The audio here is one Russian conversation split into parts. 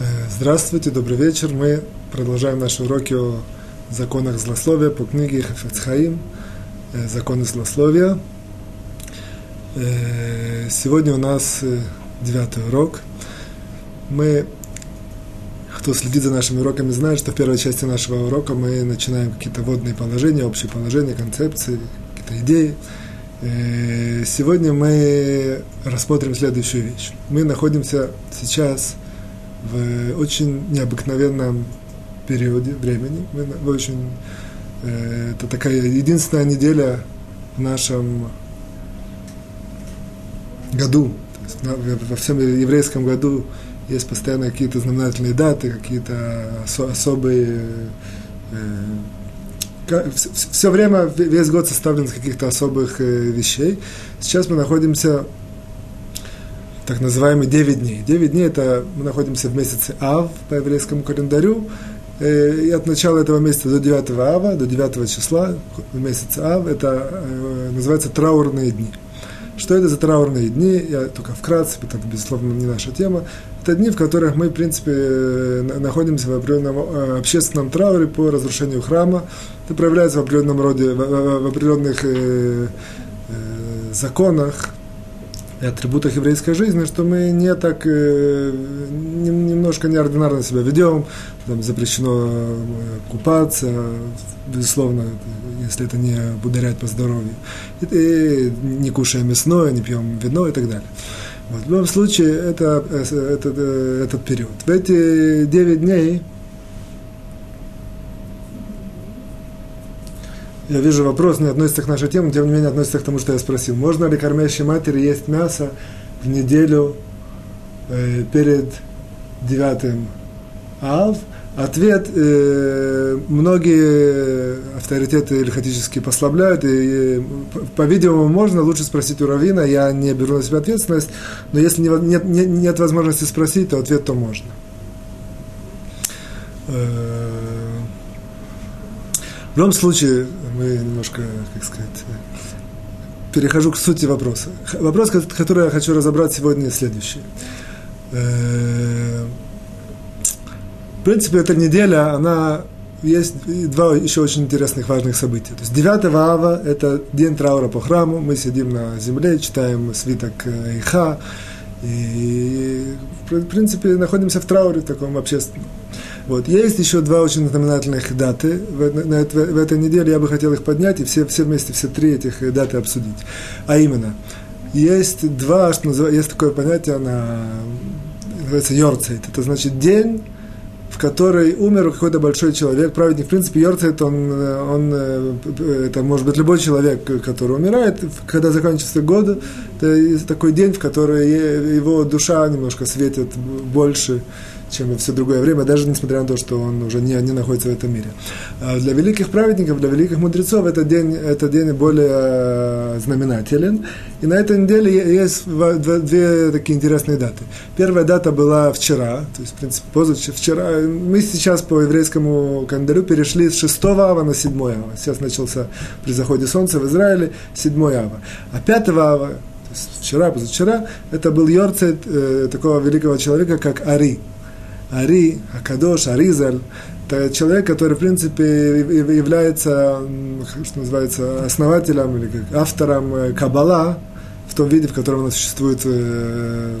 Э, здравствуйте, добрый вечер. Мы продолжаем наши уроки о законах злословия по книге Хафецхаим э, «Законы злословия». Э, сегодня у нас девятый урок. Мы, кто следит за нашими уроками, знает, что в первой части нашего урока мы начинаем какие-то водные положения, общие положения, концепции, какие-то идеи. Сегодня мы рассмотрим следующую вещь. Мы находимся сейчас в очень необыкновенном периоде времени. Мы, в очень, э, это такая единственная неделя в нашем году. Во всем еврейском году есть постоянно какие-то знаменательные даты, какие-то осо, особые... Э, все, все время, весь год составлен из каких-то особых э, вещей. Сейчас мы находимся так называемые 9 дней. 9 дней это мы находимся в месяце Ав по еврейскому календарю. Э, и от начала этого месяца до 9 Ава, до 9 числа, в месяце Ав, это э, называется траурные дни. Что это за траурные дни? Я только вкратце, это, безусловно, не наша тема. Это дни, в которых мы, в принципе, э, находимся в определенном общественном трауре по разрушению храма. Это проявляется в определенном роде, в, определенных законах, атрибутах еврейской жизни, что мы не так, э, немножко неординарно себя ведем, там запрещено э, купаться, безусловно, если это не ударяет по здоровью, и, и не кушаем мясное, не пьем вино и так далее. Вот. В любом случае, это, это, это, этот период. В эти 9 дней я вижу вопрос, не относится к нашей теме, тем не менее относится к тому, что я спросил. Можно ли кормящей матери есть мясо в неделю э, перед девятым ав? Ответ э, многие авторитеты илхатические послабляют, и, э, по-видимому, можно лучше спросить у Равина, я не беру на себя ответственность, но если не, нет, нет, нет возможности спросить, то ответ то можно. Э, в любом случае, мы немножко, как сказать, перехожу к сути вопроса. Вопрос, который я хочу разобрать сегодня, следующий. Э, в принципе, эта неделя, она есть два еще очень интересных, важных события. То есть 9 ава – это день траура по храму. Мы сидим на земле, читаем свиток э, Иха. И, в принципе, находимся в трауре таком общественном. Вот. Есть еще два очень знаменательных даты. В, на, в, в этой неделе я бы хотел их поднять и все, все вместе, все три этих даты обсудить. А именно, есть два, что называется, есть такое понятие, на, называется Йорцейт. Это значит день, в который умер какой-то большой человек, праведник. В принципе, Йорцейт, он, он, это может быть любой человек, который умирает, когда заканчивается год, это такой день, в который его душа немножко светит больше, чем во все другое время, даже несмотря на то, что он уже не, не находится в этом мире. А для великих праведников, для великих мудрецов этот день, этот день более э, знаменателен. И на этой неделе есть две такие интересные даты. Первая дата была вчера, то есть, в принципе, позавчера. Вчера, мы сейчас по еврейскому календарю перешли с 6 ава на 7 ава. Сейчас начался при заходе солнца в Израиле 7 ава. А 5 ава, вчера, позавчера, это был Йорцет э, такого великого человека, как Ари. Ари, Акадош, Аризаль, это человек, который, в принципе, является, что называется, основателем или как автором э, Каббала в том виде, в котором она существует э,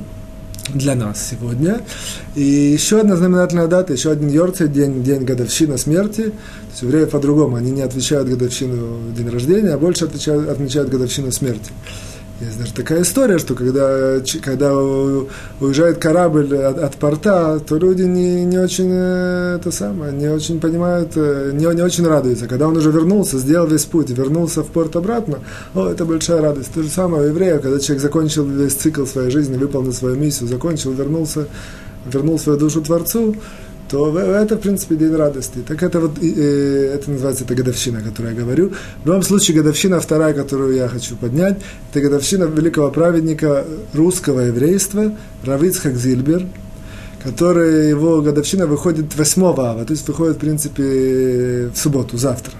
для нас сегодня. И еще одна знаменательная дата, еще один Йорцей, день, день годовщина смерти. То есть евреи по-другому, они не отвечают годовщину день рождения, а больше отвечают, отмечают годовщину смерти. Есть даже такая история, что когда, когда уезжает корабль от, от порта, то люди не, не очень э, это самое, не очень понимают, э, не, не очень радуются. Когда он уже вернулся, сделал весь путь, вернулся в порт обратно, о, это большая радость. То же самое у еврея, когда человек закончил весь цикл своей жизни, выполнил свою миссию, закончил, вернулся, вернул свою душу Творцу, то это, в принципе, день радости. Так это вот, это называется, это годовщина, о которой я говорю. В любом случае, годовщина вторая, которую я хочу поднять, это годовщина великого праведника русского еврейства Равицхак Зильбер, который, его годовщина выходит 8 ава, то есть выходит, в принципе, в субботу, завтра.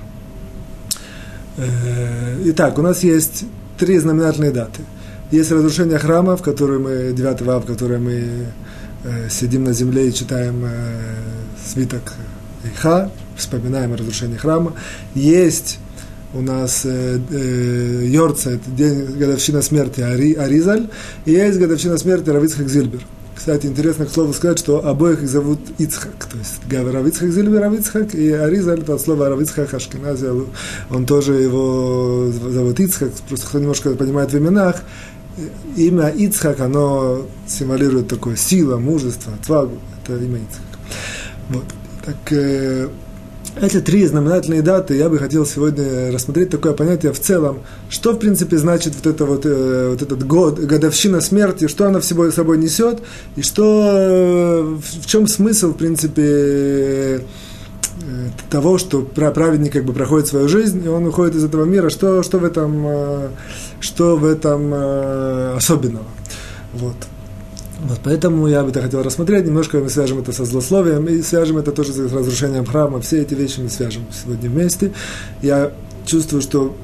Э, итак, у нас есть три знаменательные даты. Есть разрушение храма, в которое мы, 9 ава, в которое мы э, сидим на земле и читаем э, свиток Иха, вспоминаем о разрушении храма. Есть у нас э, э, Йорца, это день годовщина смерти Ари, Аризаль, и есть годовщина смерти Равицхак Зильбер. Кстати, интересно к слову сказать, что обоих их зовут Ицхак. То есть Равицхак Зильбер Равицхак и Аризаль, это от слова Равицхак Ашкенази, он тоже его зовут Ицхак, просто кто немножко понимает в именах, имя Ицхак, оно символирует такое сила, мужество, отвагу, это имя Ицхак. Вот. Так, э, эти три знаменательные даты я бы хотел сегодня рассмотреть. Такое понятие в целом, что в принципе значит вот, это вот, э, вот этот год, годовщина смерти, что она в собой, собой несет, и что, э, в чем смысл в принципе э, того, что праведник как бы проходит свою жизнь, и он уходит из этого мира, что, что в этом, что в этом особенного. Вот. Вот поэтому я бы это хотел рассмотреть. Немножко мы свяжем это со злословием и свяжем это тоже с разрушением храма. Все эти вещи мы свяжем сегодня вместе. Я чувствую, что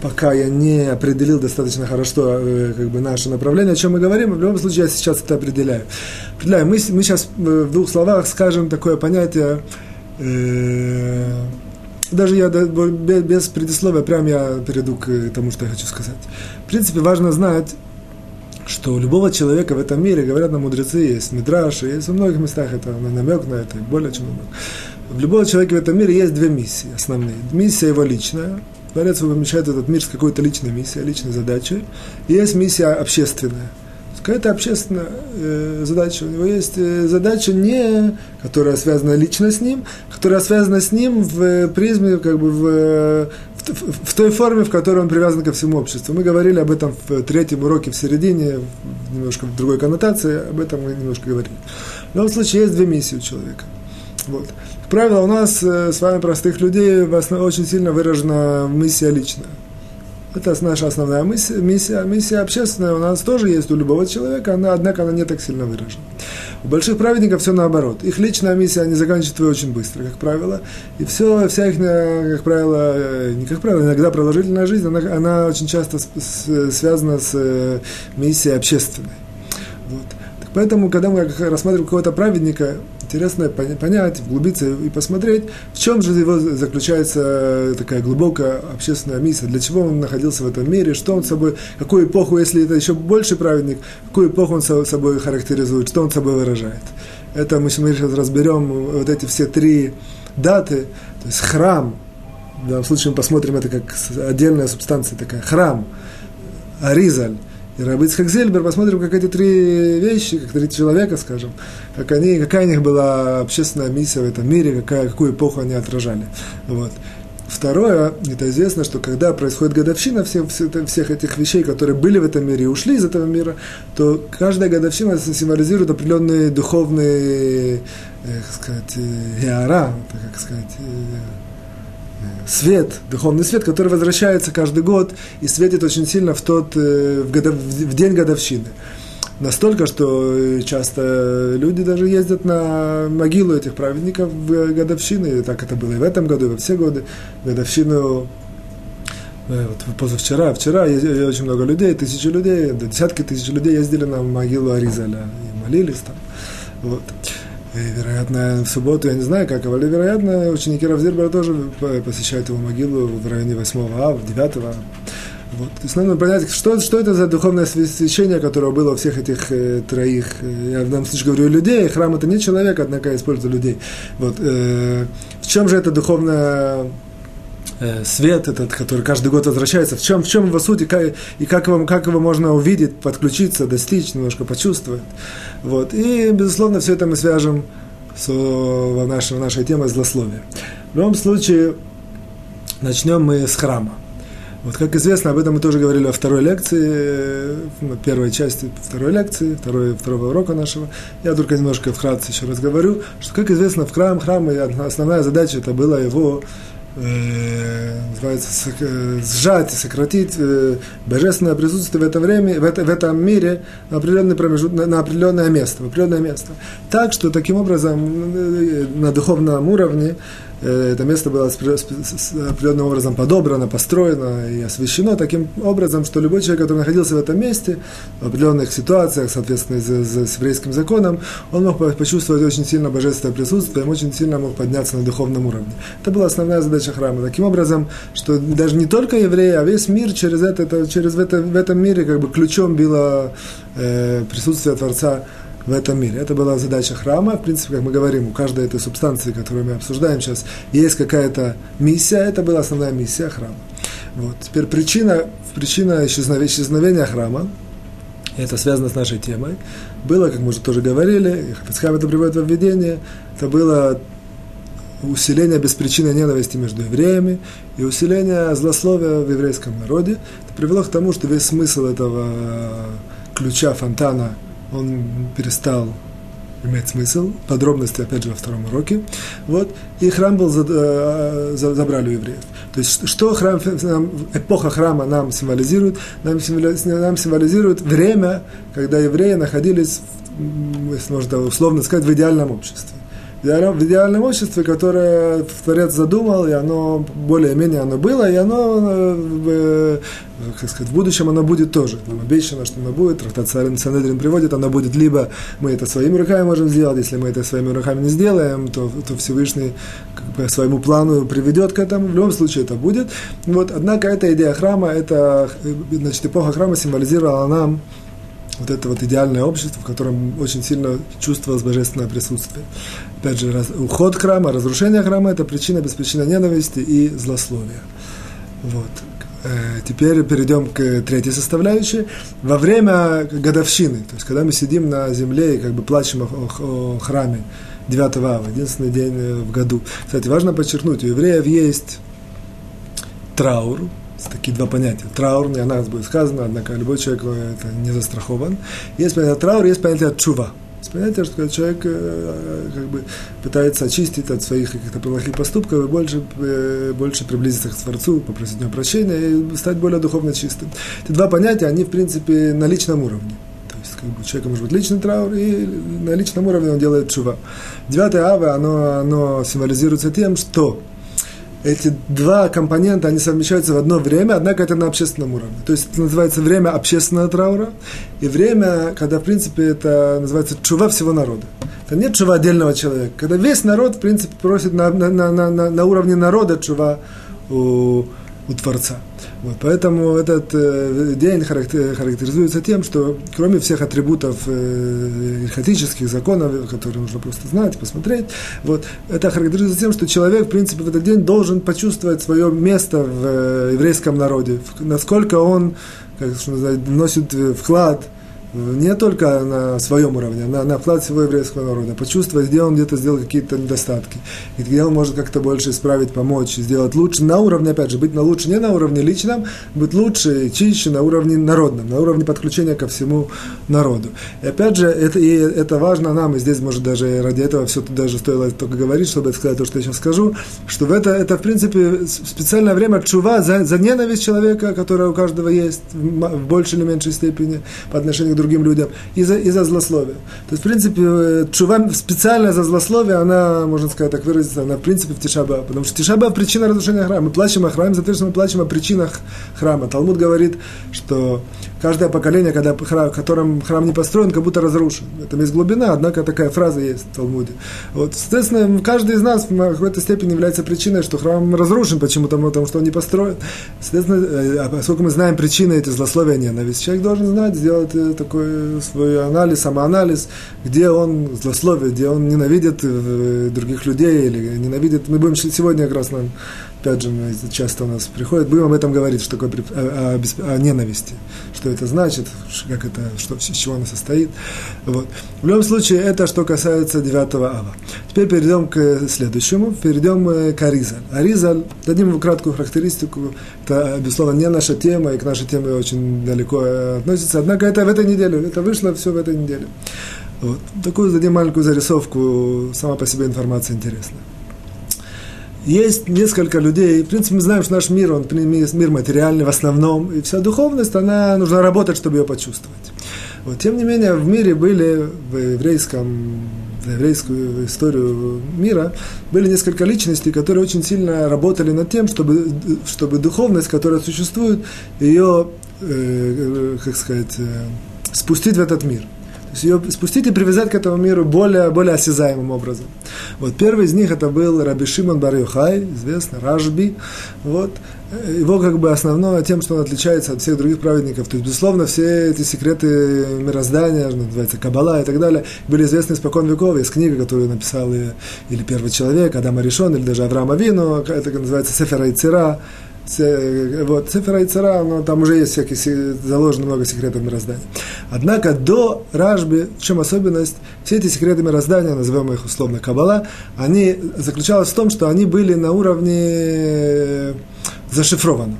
пока я не определил достаточно хорошо э, как бы, наше направление, о чем мы говорим, в любом случае я сейчас это определяю. определяю. Мы, мы сейчас э, в двух словах скажем такое понятие, э, даже я без предисловия, прям я перейду к тому, что я хочу сказать. В принципе, важно знать, что у любого человека в этом мире, говорят нам мудрецы, есть мидраши, есть во многих местах это намек на это, более чем намек. В любого человека в этом мире есть две миссии основные. Миссия его личная, Творец помещает этот мир с какой-то личной миссией, личной задачей. И есть миссия общественная. Какая-то общественная э, задача. У него есть э, задача, не, которая связана лично с ним, которая связана с ним в призме, как бы в, в, в той форме, в которой он привязан ко всему обществу. Мы говорили об этом в третьем уроке в середине, немножко в другой коннотации, об этом мы немножко говорили. В любом случае, есть две миссии у человека. Вот. Как правило, у нас э, с вами, простых людей, в основ... очень сильно выражена миссия личная. Это наша основная миссия, миссия. Миссия общественная у нас тоже есть у любого человека, она, однако она не так сильно выражена. У больших праведников все наоборот. Их личная миссия они заканчивают очень быстро, как правило. И все, вся их, как правило, э, не как правило, иногда продолжительная жизнь, она, она очень часто с, с, связана с э, миссией общественной. Поэтому, когда мы рассматриваем какого-то праведника, интересно понять, углубиться и посмотреть, в чем же его заключается такая глубокая общественная миссия, для чего он находился в этом мире, что он собой, какую эпоху, если это еще больше праведник, какую эпоху он собой характеризует, что он собой выражает. Это мы сейчас разберем вот эти все три даты, то есть храм, в данном случае мы посмотрим это как отдельная субстанция такая, храм, Аризаль, и Рабыцхак Зельбер, посмотрим, как эти три вещи, как три человека, скажем, как они, какая у них была общественная миссия в этом мире, какая, какую эпоху они отражали. Вот. Второе, это известно, что когда происходит годовщина всех, всех этих вещей, которые были в этом мире и ушли из этого мира, то каждая годовщина символизирует определенные духовные, э, как сказать, геора, как сказать, э, свет, духовный свет, который возвращается каждый год и светит очень сильно в, тот, э, в, годов, в день годовщины. Настолько, что э, часто люди даже ездят на могилу этих праведников в годовщины, и так это было и в этом году, и во все годы, годовщину э, вот позавчера, вчера очень много людей, тысячи людей, десятки тысяч людей ездили на могилу Аризаля и молились там. Вот. Вероятно, в субботу, я не знаю как, но, вероятно, ученики Равзирбера тоже посещают его могилу в районе 8 ава, 9 ава. Вот. То есть надо понять, что, что это за духовное священие, которое было у всех этих э, троих, э, я в данном случае говорю людей, храм это не человек, однако я использую людей. Вот, э, в чем же это духовное Э, свет этот, который каждый год возвращается, в чем, в чем его суть, и как, и как, его, как его можно увидеть, подключиться, достичь, немножко почувствовать. Вот. И, безусловно, все это мы свяжем с нашей, нашей темой злословия. В любом случае, начнем мы с храма. Вот, как известно, об этом мы тоже говорили во второй лекции, в первой части второй лекции, второй, второго урока нашего. Я только немножко вкратце еще раз говорю, что, как известно, в храм, храм, основная задача это была его э, называется, э, сжать и сократить э, божественное присутствие в это время, в, это, в этом мире на определенный промежут, на, на определенное место, в определенное место. Так что таким образом э, на духовном уровне это место было определенным образом подобрано, построено и освещено таким образом, что любой человек, который находился в этом месте, в определенных ситуациях, соответственно, с, с еврейским законом, он мог почувствовать очень сильно божественное присутствие, он очень сильно мог подняться на духовном уровне. Это была основная задача храма. Таким образом, что даже не только евреи, а весь мир через это через это, в этом мире как бы ключом было э, присутствие Творца в этом мире. Это была задача храма. В принципе, как мы говорим, у каждой этой субстанции, которую мы обсуждаем сейчас, есть какая-то миссия. Это была основная миссия храма. Вот. Теперь причина, причина исчезновения, исчезновения храма, это связано с нашей темой, было, как мы уже тоже говорили, и Хафицхам это приводит в введение, это было усиление беспричинной ненависти между евреями и усиление злословия в еврейском народе. Это привело к тому, что весь смысл этого ключа фонтана он перестал иметь смысл. Подробности, опять же, во втором уроке. Вот. И храм был, э, забрали у евреев. То есть, что храм, эпоха храма нам символизирует? Нам символизирует, нам символизирует время, когда евреи находились, если можно условно сказать, в идеальном обществе в идеальном обществе, которое Творец задумал, и оно более-менее оно было, и оно, э, как сказать, в будущем оно будет тоже. Нам обещано, что оно будет. Трактат Санедрин приводит, оно будет либо мы это своими руками можем сделать, если мы это своими руками не сделаем, то, то Всевышний как бы, своему плану приведет к этому. В любом случае это будет. Вот, однако эта идея храма, это, э, значит, эпоха храма символизировала нам вот это вот идеальное общество, в котором очень сильно чувствовалось божественное присутствие. Опять же, раз, уход храма, разрушение храма – это причина беспричинной ненависти и злословия. Вот. Э, теперь перейдем к третьей составляющей. Во время годовщины, то есть когда мы сидим на земле и как бы плачем о, о, о храме 9 ава, единственный день э, в году. Кстати, важно подчеркнуть, у евреев есть траур, такие два понятия. Траур, не о будет сказано, однако любой человек э, это не застрахован. Есть понятие траур, есть понятие чува. Есть понятие, что человек э, как бы пытается очистить от своих каких-то плохих поступков и больше, э, больше приблизиться к Творцу, попросить у него прощения и стать более духовно чистым. Эти два понятия, они в принципе на личном уровне. То есть как бы, у человека может быть личный траур, и на личном уровне он делает чува. Девятое ава, оно, оно символизируется тем, что эти два компонента, они совмещаются в одно время, однако это на общественном уровне. То есть это называется время общественного траура и время, когда, в принципе, это называется чува всего народа. Это не чува отдельного человека. Когда весь народ, в принципе, просит на, на, на, на, на уровне народа чува у, у Творца. Вот, поэтому этот э, день характеризуется тем, что кроме всех атрибутов э, законов, которые нужно просто знать, посмотреть, вот, это характеризуется тем, что человек, в принципе, в этот день должен почувствовать свое место в э, еврейском народе, насколько он как, что называется, вносит вклад не только на своем уровне, на, на вклад всего еврейского народа, почувствовать, где он где-то сделал какие-то недостатки, и где он может как-то больше исправить, помочь, сделать лучше на уровне, опять же, быть на лучше не на уровне личном, быть лучше, чище на уровне народном, на уровне подключения ко всему народу. И опять же, это, и это важно нам, и здесь, может, даже ради этого все даже стоило только говорить, чтобы сказать то, что я сейчас скажу, что в это, это в принципе, специальное время чува за, за ненависть человека, которая у каждого есть, в большей или меньшей степени, по отношению другим людям, и за, и за злословие. То есть, в принципе, э, чува специально за злословие, она, можно сказать, так выразиться, она, в принципе, в Тишаба. Потому что Тишаба – причина разрушения храма. Мы плачем о храме, соответственно, мы плачем о причинах храма. Талмуд говорит, что каждое поколение, когда храм, котором храм не построен, как будто разрушен. Это есть глубина, однако такая фраза есть в Талмуде. Вот, соответственно, каждый из нас в какой-то степени является причиной, что храм разрушен почему-то, потому что он не построен. Соответственно, э, а поскольку мы знаем причины эти злословия ненависть, человек должен знать, сделать э, такой свой анализ, самоанализ, где он злословит, где он ненавидит э, других людей или ненавидит. Мы будем сегодня как раз нам опять часто у нас приходит, будем об этом говорить, что такое о, о, о ненависти, что это значит, как это, что, из чего она состоит. Вот. В любом случае, это что касается 9 ава. Теперь перейдем к следующему, перейдем э, к Аризаль. Аризаль, дадим ему краткую характеристику, это, безусловно, не наша тема, и к нашей теме очень далеко э, относится, однако это в этой неделе, это вышло все в этой неделе. Вот. Такую дадим маленькую зарисовку, сама по себе информация интересная есть несколько людей, в принципе, мы знаем, что наш мир, он мир материальный в основном, и вся духовность, она нужно работать, чтобы ее почувствовать. Вот, тем не менее, в мире были, в еврейском, за еврейскую историю мира, были несколько личностей, которые очень сильно работали над тем, чтобы, чтобы духовность, которая существует, ее, э, как сказать, э, спустить в этот мир – есть ее спустить и привязать к этому миру более, более осязаемым образом. Вот первый из них это был Раби Шимон бар Юхай, известно, Ражби. Вот. Его как бы основное тем, что он отличается от всех других праведников. То есть, безусловно, все эти секреты мироздания, называется Кабала и так далее, были известны испокон веков. Есть книга, которую написал или первый человек, Адам Аришон, или даже Авраам Авину, это называется Сефера Ицера, вот, Цифра и Цара, но там уже есть всякие, заложено много секретов мироздания. Однако до Ражби, в чем особенность, все эти секреты мироздания, назовем их условно Кабала, они заключались в том, что они были на уровне зашифрованном.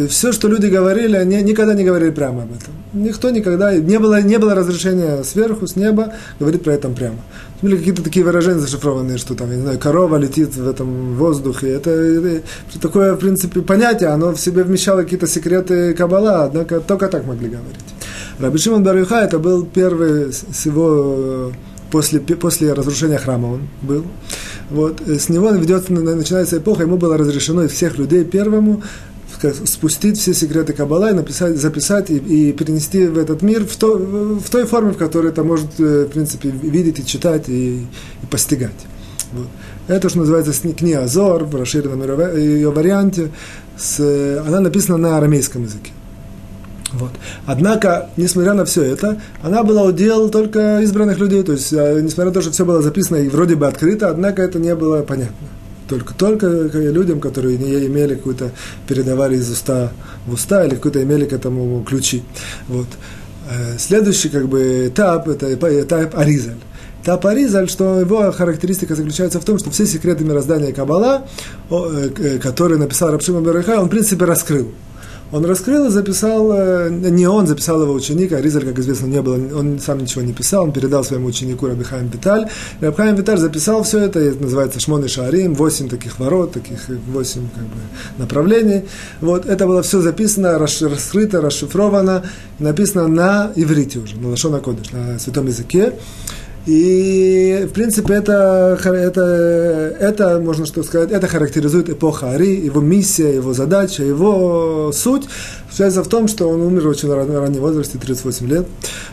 То есть все, что люди говорили, они никогда не говорили прямо об этом. Никто никогда, не было, не было разрешения сверху, с неба, говорить про это прямо. Были какие-то такие выражения зашифрованные, что там, я не знаю, корова летит в этом воздухе. Это, это такое, в принципе, понятие, оно в себе вмещало какие-то секреты Каббала, однако только так могли говорить. Раби Шимон Барюха это был первый с его после, после разрушения храма он был. Вот, с него ведет, начинается эпоха, ему было разрешено из всех людей первому спустить все секреты Каббала и написать, записать и, и перенести в этот мир в, то, в той форме, в которой это может, э, в принципе, видеть и читать и, и постигать. Вот. Это, что называется, книга Азор в расширенном ее варианте. С, она написана на арамейском языке. Вот. Однако, несмотря на все это, она была удел только избранных людей. То есть, э, несмотря на то, что все было записано и вроде бы открыто, однако это не было понятно только, только людям, которые не имели какую-то, передавали из уста в уста или какой-то имели к этому ключи. Вот. Э, следующий как бы, этап – это этап Аризаль. Этап Аризаль, что его характеристика заключается в том, что все секреты мироздания Каббала, э, э, которые написал Рабшима Береха, он в принципе раскрыл он раскрыл и записал, э, не он, записал его ученик, а Ризаль, как известно, не было, он сам ничего не писал, он передал своему ученику Рабихаем Виталь. Рабихаем Виталь записал все это, это называется Шмон и Шаарим, восемь таких ворот, таких восемь как бы, направлений. Вот, это было все записано, раскрыто, расшифровано, написано на иврите уже, на Лашона Кодыш, на святом языке. И, в принципе, это, это, это, можно что сказать, это характеризует эпоха Ари, его миссия, его задача, его суть. Связано в том, что он умер в очень раннем возрасте, 38 лет.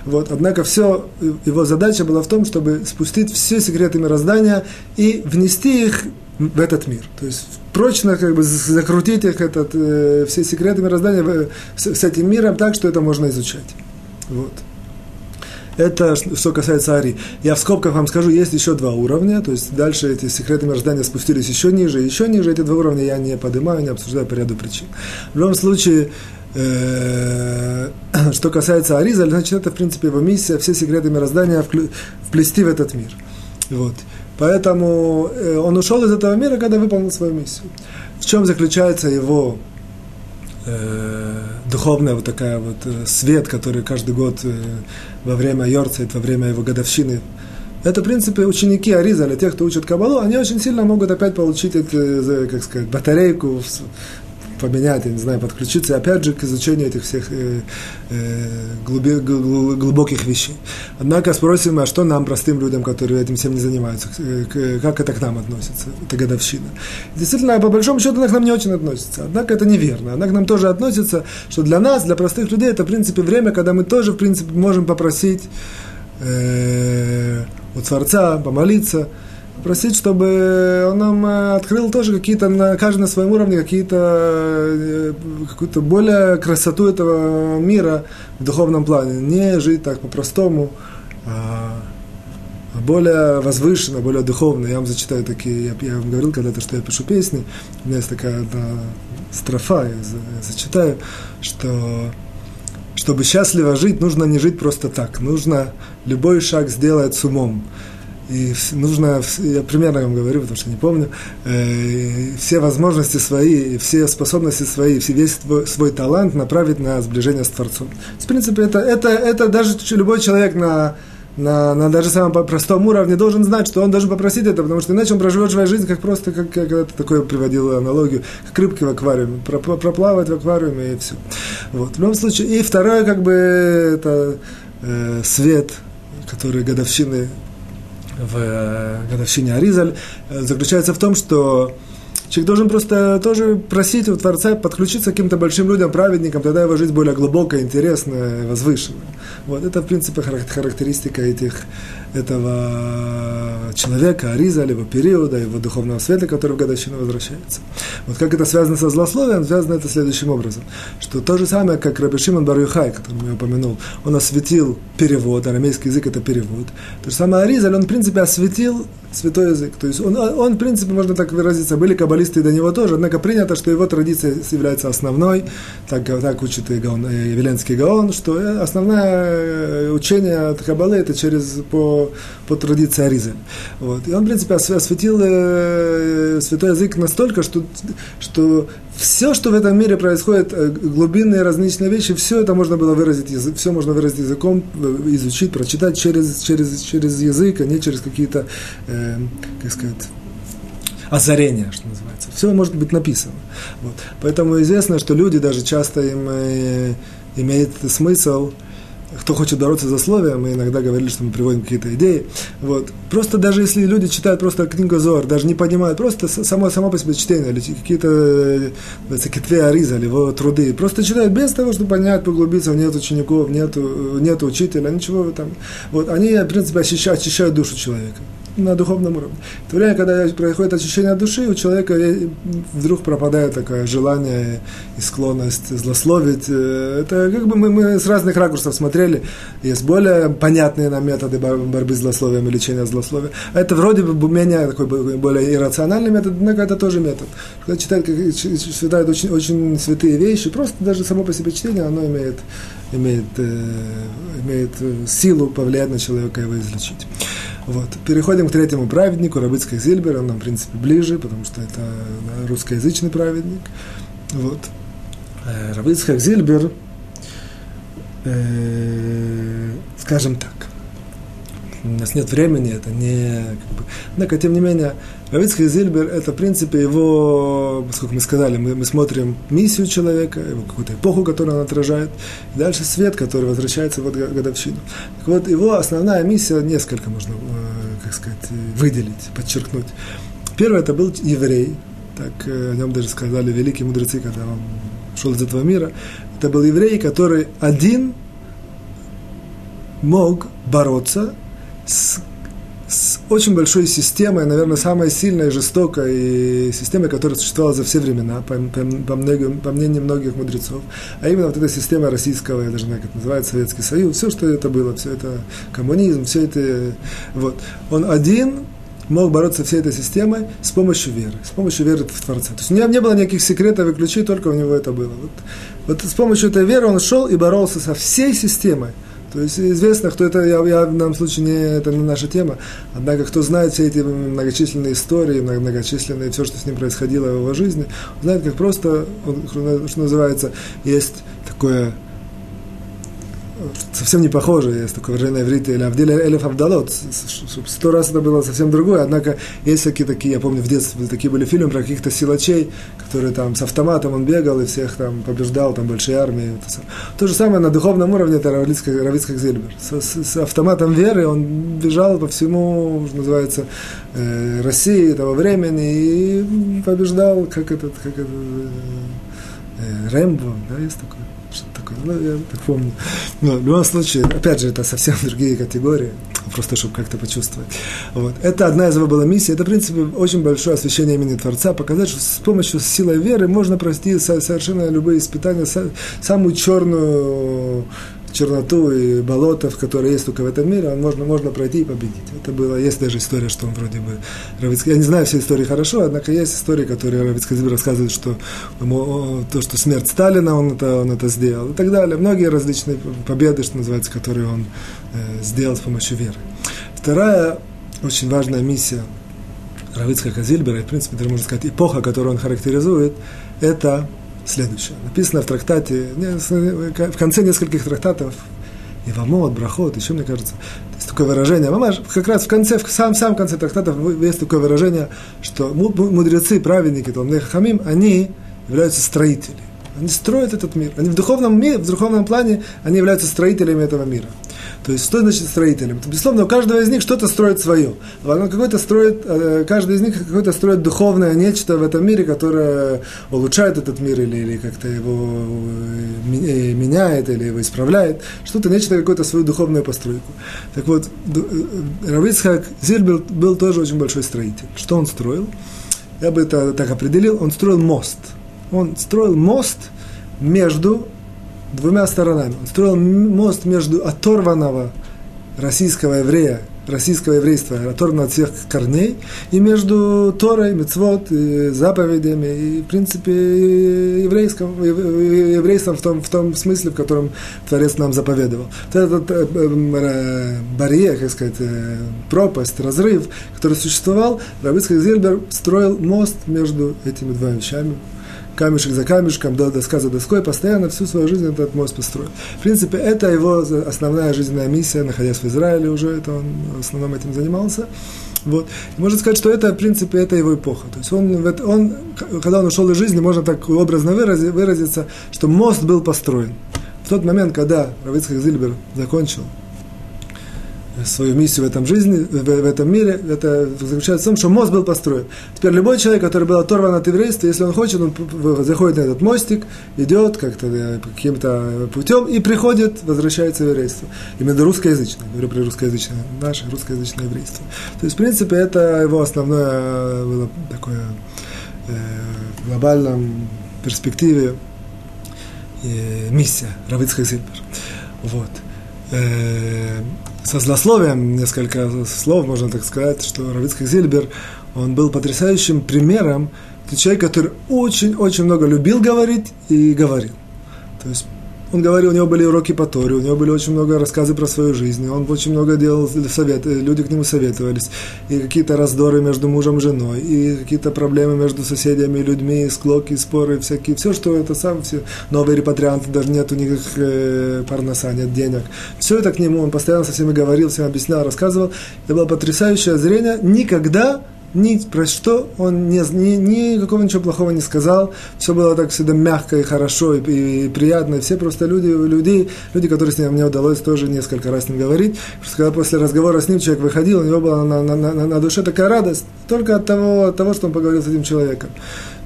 Вот. Однако все, его задача была в том, чтобы спустить все секреты мироздания и внести их в этот мир. То есть прочно как бы закрутить их, этот, э, все секреты мироздания в, с, с этим миром так, что это можно изучать. Вот. Это что касается Ари. Я в скобках вам скажу, есть еще два уровня, то есть дальше эти секреты мироздания спустились еще ниже, еще ниже. Эти два уровня я не поднимаю, не обсуждаю по ряду причин. В любом случае, э, что касается Ариза, значит, это, в принципе, его миссия, все секреты мироздания вплести в этот мир. Вот. Поэтому э, он ушел из этого мира, когда выполнил свою миссию. В чем заключается его э, духовная вот такая вот э, свет, который каждый год э, во время Йорцайт, во время его годовщины, это, в принципе, ученики Аризаля, тех, кто учат Кабалу, они очень сильно могут опять получить, это, э, как сказать, батарейку поменять, я не знаю, подключиться, опять же, к изучению этих всех э, э, глуби, глубоких вещей. Однако спросим, а что нам, простым людям, которые этим всем не занимаются, как это к нам относится, это годовщина. Действительно, по большому счету, она к нам не очень относится. Однако это неверно. Она к нам тоже относится, что для нас, для простых людей, это, в принципе, время, когда мы тоже, в принципе, можем попросить э, у Творца помолиться, просить, чтобы он нам э, открыл тоже какие-то, на, каждый на своем уровне, какие-то, э, какую-то более красоту этого мира в духовном плане. Не жить так по-простому, а, а более возвышенно, более духовно. Я вам зачитаю такие, я, я вам говорил когда-то, что я пишу песни, у меня есть такая одна строфа, я, я зачитаю, что чтобы счастливо жить, нужно не жить просто так, нужно любой шаг сделать с умом. И нужно, я примерно вам говорю, потому что не помню, э, все возможности свои, все способности свои, весь свой, свой талант направить на сближение с Творцом. В принципе, это, это, это даже любой человек на, на, на даже самом простом уровне должен знать, что он должен попросить это, потому что иначе он проживет свою жизнь как просто, как, как это такое приводил аналогию, как рыбки в аквариуме, проплавать в аквариуме и все. Вот. В любом случае, и второе, как бы, это э, свет, который годовщины в годовщине Аризаль, э, заключается в том, что Человек должен просто тоже просить у Творца подключиться к каким-то большим людям, праведникам, тогда его жизнь более глубокая, интересная, возвышенная. Вот это, в принципе, характеристика этих, этого человека, Ариза, его периода, его духовного света, который в годовщину возвращается. Вот как это связано со злословием, связано это следующим образом, что то же самое, как Раби Шимон Барюхай, который я упомянул, он осветил перевод, арамейский язык это перевод. То же самое Аризаль, он, в принципе, осветил святой язык. То есть он, он, в принципе, можно так выразиться, были каббалисты до него тоже, однако принято, что его традиция является основной, так, так учит Гаон, и Веленский Гаон, что основное э, учение от Каббалы это через, по, по традиции Аризы. Вот. И он, в принципе, осветил э, святой язык настолько, что, что все, что в этом мире происходит, э, глубинные различные вещи, все это можно было выразить, все можно выразить языком, э, изучить, прочитать через, через, через язык, а не через какие-то, э, как сказать, озарения, что называется. Все может быть написано. Вот. Поэтому известно, что люди даже часто им э, имеет смысл кто хочет бороться за словие, мы иногда говорили, что мы приводим какие-то идеи. Вот. Просто даже если люди читают просто книгу Зор, даже не понимают, просто само, само по себе чтение, или какие-то кетве Ариза, или его труды, просто читают без того, чтобы понять, поглубиться, нет учеников, нет, нет учителя, ничего там. Вот. Они, в принципе, очищают, очищают душу человека на духовном уровне. В то время, когда происходит очищение души, у человека вдруг пропадает такое желание и склонность злословить. Э, это как бы мы, мы с разных ракурсов смотрели. Есть более понятные нам методы борьбы с злословием и лечения злословия. А это вроде бы менее такой более иррациональный метод, однако это тоже метод. Когда читают, читают очень, очень святые вещи, просто даже само по себе чтение, оно имеет, имеет, э, имеет силу повлиять на человека и его излечить. Вот. Переходим к третьему праведнику, Рабыцкак Зильбер, он нам, в принципе, ближе, потому что это русскоязычный праведник. Вот. Э, Рабыцкак Зильбер, э, скажем так, у нас нет времени, это не... Как бы, однако, тем не менее, Равицкий Зильбер – это, в принципе, его, поскольку мы сказали, мы, мы смотрим миссию человека, его какую-то эпоху, которую он отражает, и дальше свет, который возвращается в годовщину. Так вот, его основная миссия, несколько можно, э, как сказать, выделить, подчеркнуть. Первый – это был еврей, так э, о нем даже сказали великие мудрецы, когда он шел из этого мира. Это был еврей, который один мог бороться с, с очень большой системой, наверное, самой сильной, жестокой системой, которая существовала за все времена, по, по, по, многим, по мнению многих мудрецов. А именно вот эта система российского, я даже не знаю, как называется, Советский Союз, все, что это было, все это коммунизм, все это... Вот. Он один мог бороться всей этой системой с помощью веры, с помощью веры в Творца. То есть у него не было никаких секретов и ключей, только у него это было. Вот, вот с помощью этой веры он шел и боролся со всей системой – то есть известно, кто это, я, я в данном случае не, это не наша тема, однако кто знает все эти многочисленные истории, многочисленные, все, что с ним происходило в его жизни, знает, как просто, что называется, есть такое совсем не похоже, есть такое выражение иврите, или Авдиль Элеф Авдалот, сто раз это было совсем другое, однако есть всякие такие, я помню, в детстве такие были фильмы про каких-то силачей, которые там с автоматом он бегал и всех там побеждал, там большие армии. То же самое на духовном уровне, это Равицкак Зильбер. С, с, с автоматом веры он бежал по всему, что называется, э, России того времени и побеждал, как этот, как этот, э, Рэмбо, да, есть такой такое. Ну, я так помню. Но в любом случае, опять же, это совсем другие категории, просто чтобы как-то почувствовать. Вот. Это одна из его была миссий. Это, в принципе, очень большое освящение имени Творца, показать, что с помощью силы веры можно пройти совершенно любые испытания, самую черную черноту и болото, которые есть только в этом мире, он можно, можно пройти и победить. Это было, есть даже история, что он вроде бы Равицкий, я не знаю все истории хорошо, однако есть истории, которые Равицкий рассказывает, что ему, то, что смерть Сталина, он это, он это сделал и так далее. Многие различные победы, что называется, которые он э, сделал с помощью веры. Вторая очень важная миссия Равицкого Казильбера, и, в принципе, даже можно сказать, эпоха, которую он характеризует, это следующее. Написано в трактате, в конце нескольких трактатов, и Ивамот, Брахот, еще, мне кажется, есть такое выражение, мамаш, как раз в конце, в самом, самом конце трактатов есть такое выражение, что мудрецы, праведники, Талмнех Хамим, они являются строителями. Они строят этот мир. Они в духовном мире, в духовном плане, они являются строителями этого мира. То есть, что значит строителем? Безусловно, у каждого из них что-то строит свое. Он какой-то строит, э, каждый из них какой-то строит духовное нечто в этом мире, которое улучшает этот мир или, или как-то его э, меняет или его исправляет. Что-то, нечто, какую-то свою духовную постройку. Так вот, э, Равицхак Зильбер был тоже очень большой строитель. Что он строил? Я бы это так определил. Он строил мост. Он строил мост между двумя сторонами. Он строил мост между оторванного российского еврея, российского еврейства, оторванного от всех корней, и между Торой, Мецвод, заповедями, и, в принципе, еврейским, еврейством в том, в том смысле, в котором Творец нам заповедовал. Вот этот э, э, барьер, как сказать, э, пропасть, разрыв, который существовал, Рабицкий Зильбер строил мост между этими двумя вещами, камешек за камешком, доска за доской, постоянно всю свою жизнь этот мост построил. В принципе, это его основная жизненная миссия, находясь в Израиле уже, это он в основном этим занимался. Вот. Можно сказать, что это, в принципе, это его эпоха. То есть он, он, когда он ушел из жизни, можно так образно выразить, выразиться, что мост был построен. В тот момент, когда Равицхак Зильбер закончил свою миссию в этом жизни, в, этом мире, это заключается в том, что мост был построен. Теперь любой человек, который был оторван от еврейства, если он хочет, он заходит на этот мостик, идет как-то э, каким-то путем и приходит, возвращается в еврейство. Именно русскоязычное, говорю про русскоязычное, наше русскоязычное еврейство. То есть, в принципе, это его основное э, было такое э, в глобальном перспективе э, миссия Равицкой Зильбер. Вот. Со злословием, несколько слов, можно так сказать, что Равицкий Зильбер, он был потрясающим примером, это человек, который очень-очень много любил говорить и говорил. То есть он говорил, у него были уроки по Торе, у него были очень много рассказов про свою жизнь, он очень много делал советы, люди к нему советовались, и какие-то раздоры между мужем и женой, и какие-то проблемы между соседями, людьми, склоки, споры, всякие, все, что это сам, все новые репатрианты, даже нет у них э, парноса, нет денег. Все это к нему, он постоянно со всеми говорил, всем объяснял, рассказывал. Это было потрясающее зрение. Никогда ни про что он ни, ни, никакого ничего плохого не сказал. Все было так всегда мягко и хорошо и, и, приятно. Все просто люди, люди, люди, которые с ним мне удалось тоже несколько раз с ним говорить. Просто когда после разговора с ним человек выходил, у него была на, на, на, на душе такая радость только от того, от того, что он поговорил с этим человеком.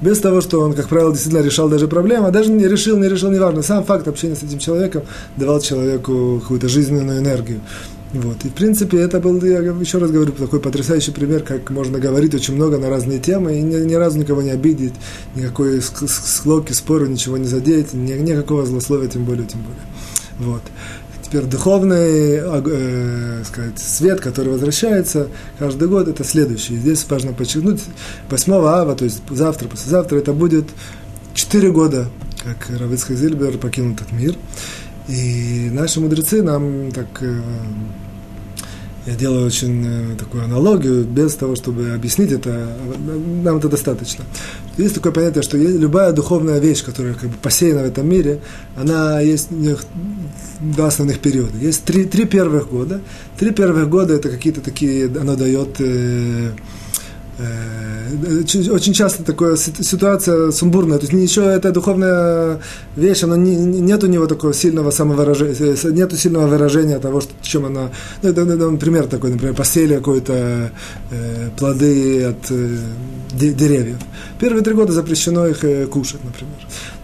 Без того, что он, как правило, действительно решал даже проблемы, а даже не решил, не решил, неважно. Сам факт общения с этим человеком давал человеку какую-то жизненную энергию. Вот. И, в принципе, это был, я еще раз говорю, такой потрясающий пример, как можно говорить очень много на разные темы и ни, ни разу никого не обидеть, никакой склоки, споры, ничего не задеть, ни, никакого злословия, тем более, тем более. Вот. Теперь духовный э, сказать, свет, который возвращается каждый год, это следующий. Здесь важно подчеркнуть, 8 ава, то есть завтра, послезавтра, это будет 4 года, как Равицкий Зильбер покинул этот мир. И наши мудрецы нам так... Э, я делаю очень э, такую аналогию, без того, чтобы объяснить это, нам это достаточно. Есть такое понятие, что любая духовная вещь, которая как бы посеяна в этом мире, она есть у них два основных периода. Есть три, три первых года. Три первых года это какие-то такие, оно дает э, Э, очень часто такая ситуация сумбурная, то есть ничего, это духовная вещь, она не, нет у него такого сильного самовыражения, э, нет сильного выражения того, что, чем она, ну, это, это, такой, например, посели какой-то э, плоды от э, деревьев. Первые три года запрещено их э, кушать, например.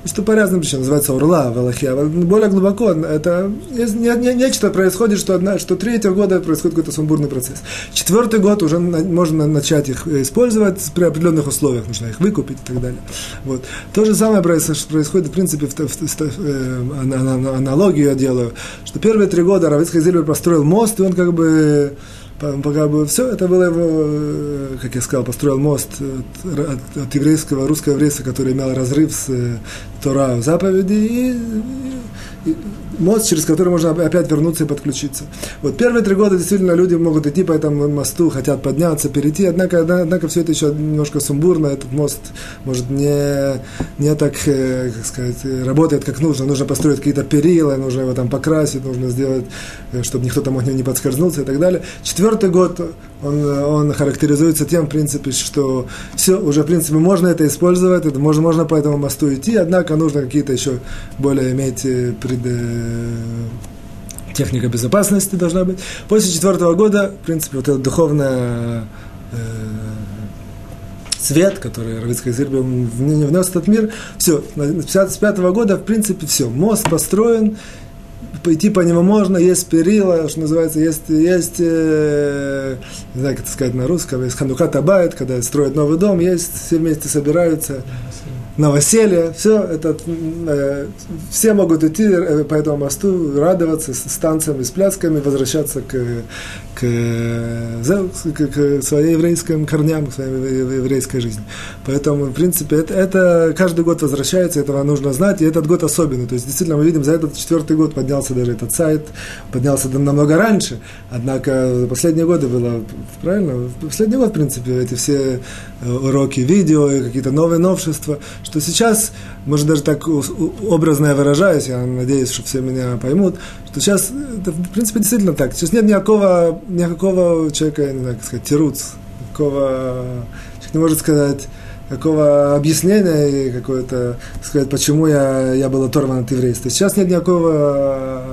Что по разным причинам называется урла в. А более глубоко это не, не, нечто происходит, что, одна, что третьего года происходит какой-то сумбурный процесс. Четвертый год уже на, можно начать их использовать при определенных условиях, нужно их выкупить и так далее. Вот. То же самое происходит, в принципе, в, в, в, э, аналогию я делаю, что первые три года Равицкий Зильбер построил мост, и он как бы пока бы все, это было его, э, как я сказал, построил мост от, от, от еврейского, русского еврейства, который имел разрыв с э, Тора заповеди, и, и, мост, через который можно опять вернуться и подключиться. Вот первые три года действительно люди могут идти по этому мосту, хотят подняться, перейти, однако, однако все это еще немножко сумбурно, этот мост может не, не так, э, как сказать, работает как нужно, нужно построить какие-то перила, нужно его там покрасить, нужно сделать, э, чтобы никто там не подскользнулся и так далее. Четвертый год он, он характеризуется тем, в принципе, что все, уже, в принципе, можно это использовать, это можно, можно по этому мосту идти, однако нужно какие-то еще более иметь э, пред, техника безопасности должна быть. После четвертого года, в принципе, вот это духовная э, свет, который Равицкая Зирба внес в этот мир, все, с пятого года, в принципе, все, мозг построен, пойти по нему можно, есть перила, что называется, есть, есть э, не знаю, как это сказать на русском, есть ханука табает, когда строят новый дом, есть, все вместе собираются, новоселье, все это, э, все могут идти э, по этому мосту, радоваться с, танцами, с плясками, возвращаться к, к, к, к своим еврейским корням, к своей еврейской жизни. Поэтому, в принципе, это, это каждый год возвращается, этого нужно знать, и этот год особенный. То есть, действительно, мы видим, за этот четвертый год поднялся даже этот сайт, поднялся намного раньше, однако последние годы было, правильно, последний год, в принципе, эти все э, уроки видео какие-то новые новшества, что сейчас, может даже так образно я выражаюсь, я надеюсь, что все меня поймут, что сейчас, это, в принципе, действительно так. Сейчас нет никакого, никакого человека, не знаю, как сказать, тируц, никакого, человек не может сказать, какого объяснения и какое-то, сказать, почему я, я был оторван от еврейства. Сейчас нет никакого,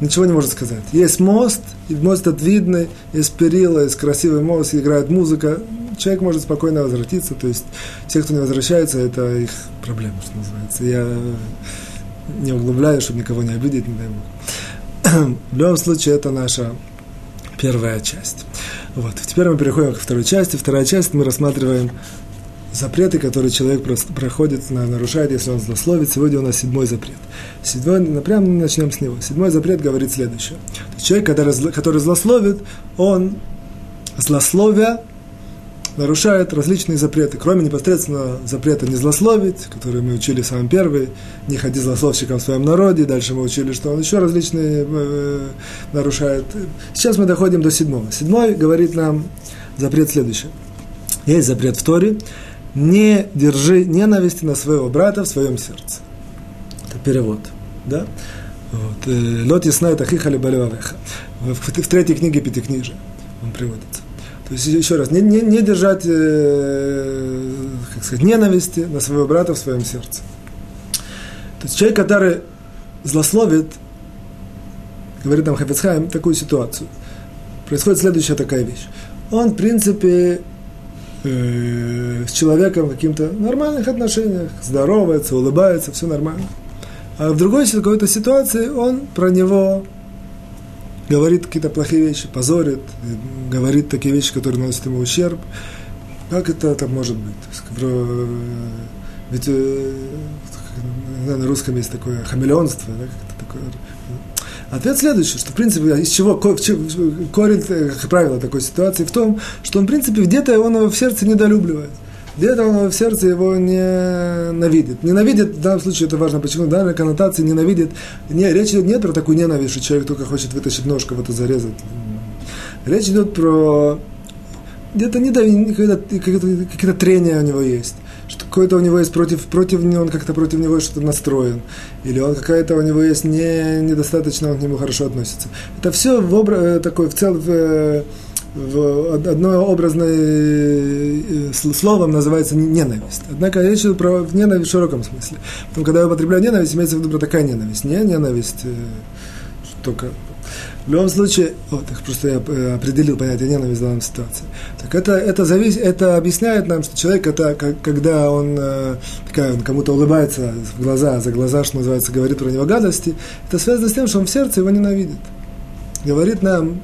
ничего не может сказать. Есть мост, и мост этот видный, есть перила, есть красивый мост, играет музыка, человек может спокойно возвратиться, то есть те, кто не возвращается, это их проблема, что называется. Я не углубляю, чтобы никого не обидеть, не дай бог. В любом случае, это наша первая часть. Вот. Теперь мы переходим ко второй части. Вторая часть мы рассматриваем запреты, которые человек проходит, нарушает, если он злословит. Сегодня у нас седьмой запрет. Седьмой, прямо начнем с него. Седьмой запрет говорит следующее. Человек, который злословит, он злословия нарушает различные запреты, кроме непосредственно запрета не злословить, который мы учили самый первый, не ходи злословщиком в своем народе, дальше мы учили, что он еще различные э, нарушает. Сейчас мы доходим до седьмого. Седьмой говорит нам запрет следующий. Есть запрет в Торе, не держи ненависти на своего брата в своем сердце. Это перевод, да? Вот. Э, Лот яснает ахиха лебалевавеха. В третьей книге Пятикнижия он приводится. То есть, еще раз, не, не, не держать, э, как сказать, ненависти на своего брата в своем сердце. То есть, человек, который злословит, говорит нам Хафицхайм, такую ситуацию. Происходит следующая такая вещь. Он, в принципе, э, с человеком в каких-то нормальных отношениях, здоровается, улыбается, все нормально. А в другой какой-то ситуации он про него говорит какие-то плохие вещи, позорит, говорит такие вещи, которые наносят ему ущерб. Как это, это может быть? Ведь э, на русском есть такое хамелеонство, да, как такое. Ответ следующий, что в принципе из чего корень, как правило, такой ситуации в том, что он в принципе где-то он его в сердце недолюбливает где-то он в сердце его не ненавидит. Ненавидит, в данном случае это важно, почему в данной коннотации ненавидит. Не, речь идет не про такую ненависть, что человек только хочет вытащить ножку, в это зарезать. Речь идет про где-то не какие-то, какие-то трения у него есть. Что какое-то у него есть против, против него, он как-то против него что-то настроен. Или он какая-то у него есть не, недостаточно, он к нему хорошо относится. Это все в обра- э, такой в целом в, в одно образное э, словом называется ненависть. Однако речь идет про ненависть в широком смысле. Потому когда я употребляю ненависть, имеется в виду про такая ненависть. Не ненависть э, только... В любом случае, вот, просто я э, определил понятие ненависть в данной ситуации. Так это, это, завис, это объясняет нам, что человек, это, когда он, такая, он кому-то улыбается в глаза, за глаза, что называется, говорит про него гадости, это связано с тем, что он в сердце его ненавидит. Говорит нам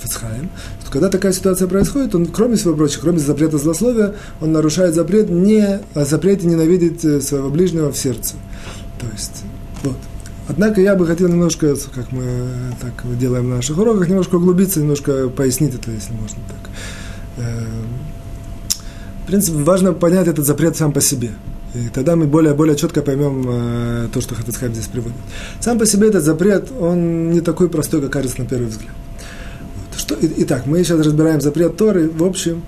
Фицхайм, когда такая ситуация происходит, он, кроме всего прочего, кроме запрета злословия, он нарушает запрет не о запрете ненавидеть э, своего ближнего в сердце. То есть, вот. Однако я бы хотел немножко, как мы так делаем на наших уроках, немножко углубиться, немножко пояснить это, если можно так. Э, в принципе, важно понять этот запрет сам по себе. И тогда мы более, более четко поймем э, то, что Хатацхайм здесь приводит. Сам по себе этот запрет, он не такой простой, как кажется на первый взгляд. Что, итак, мы сейчас разбираем запрет Торы, в общем,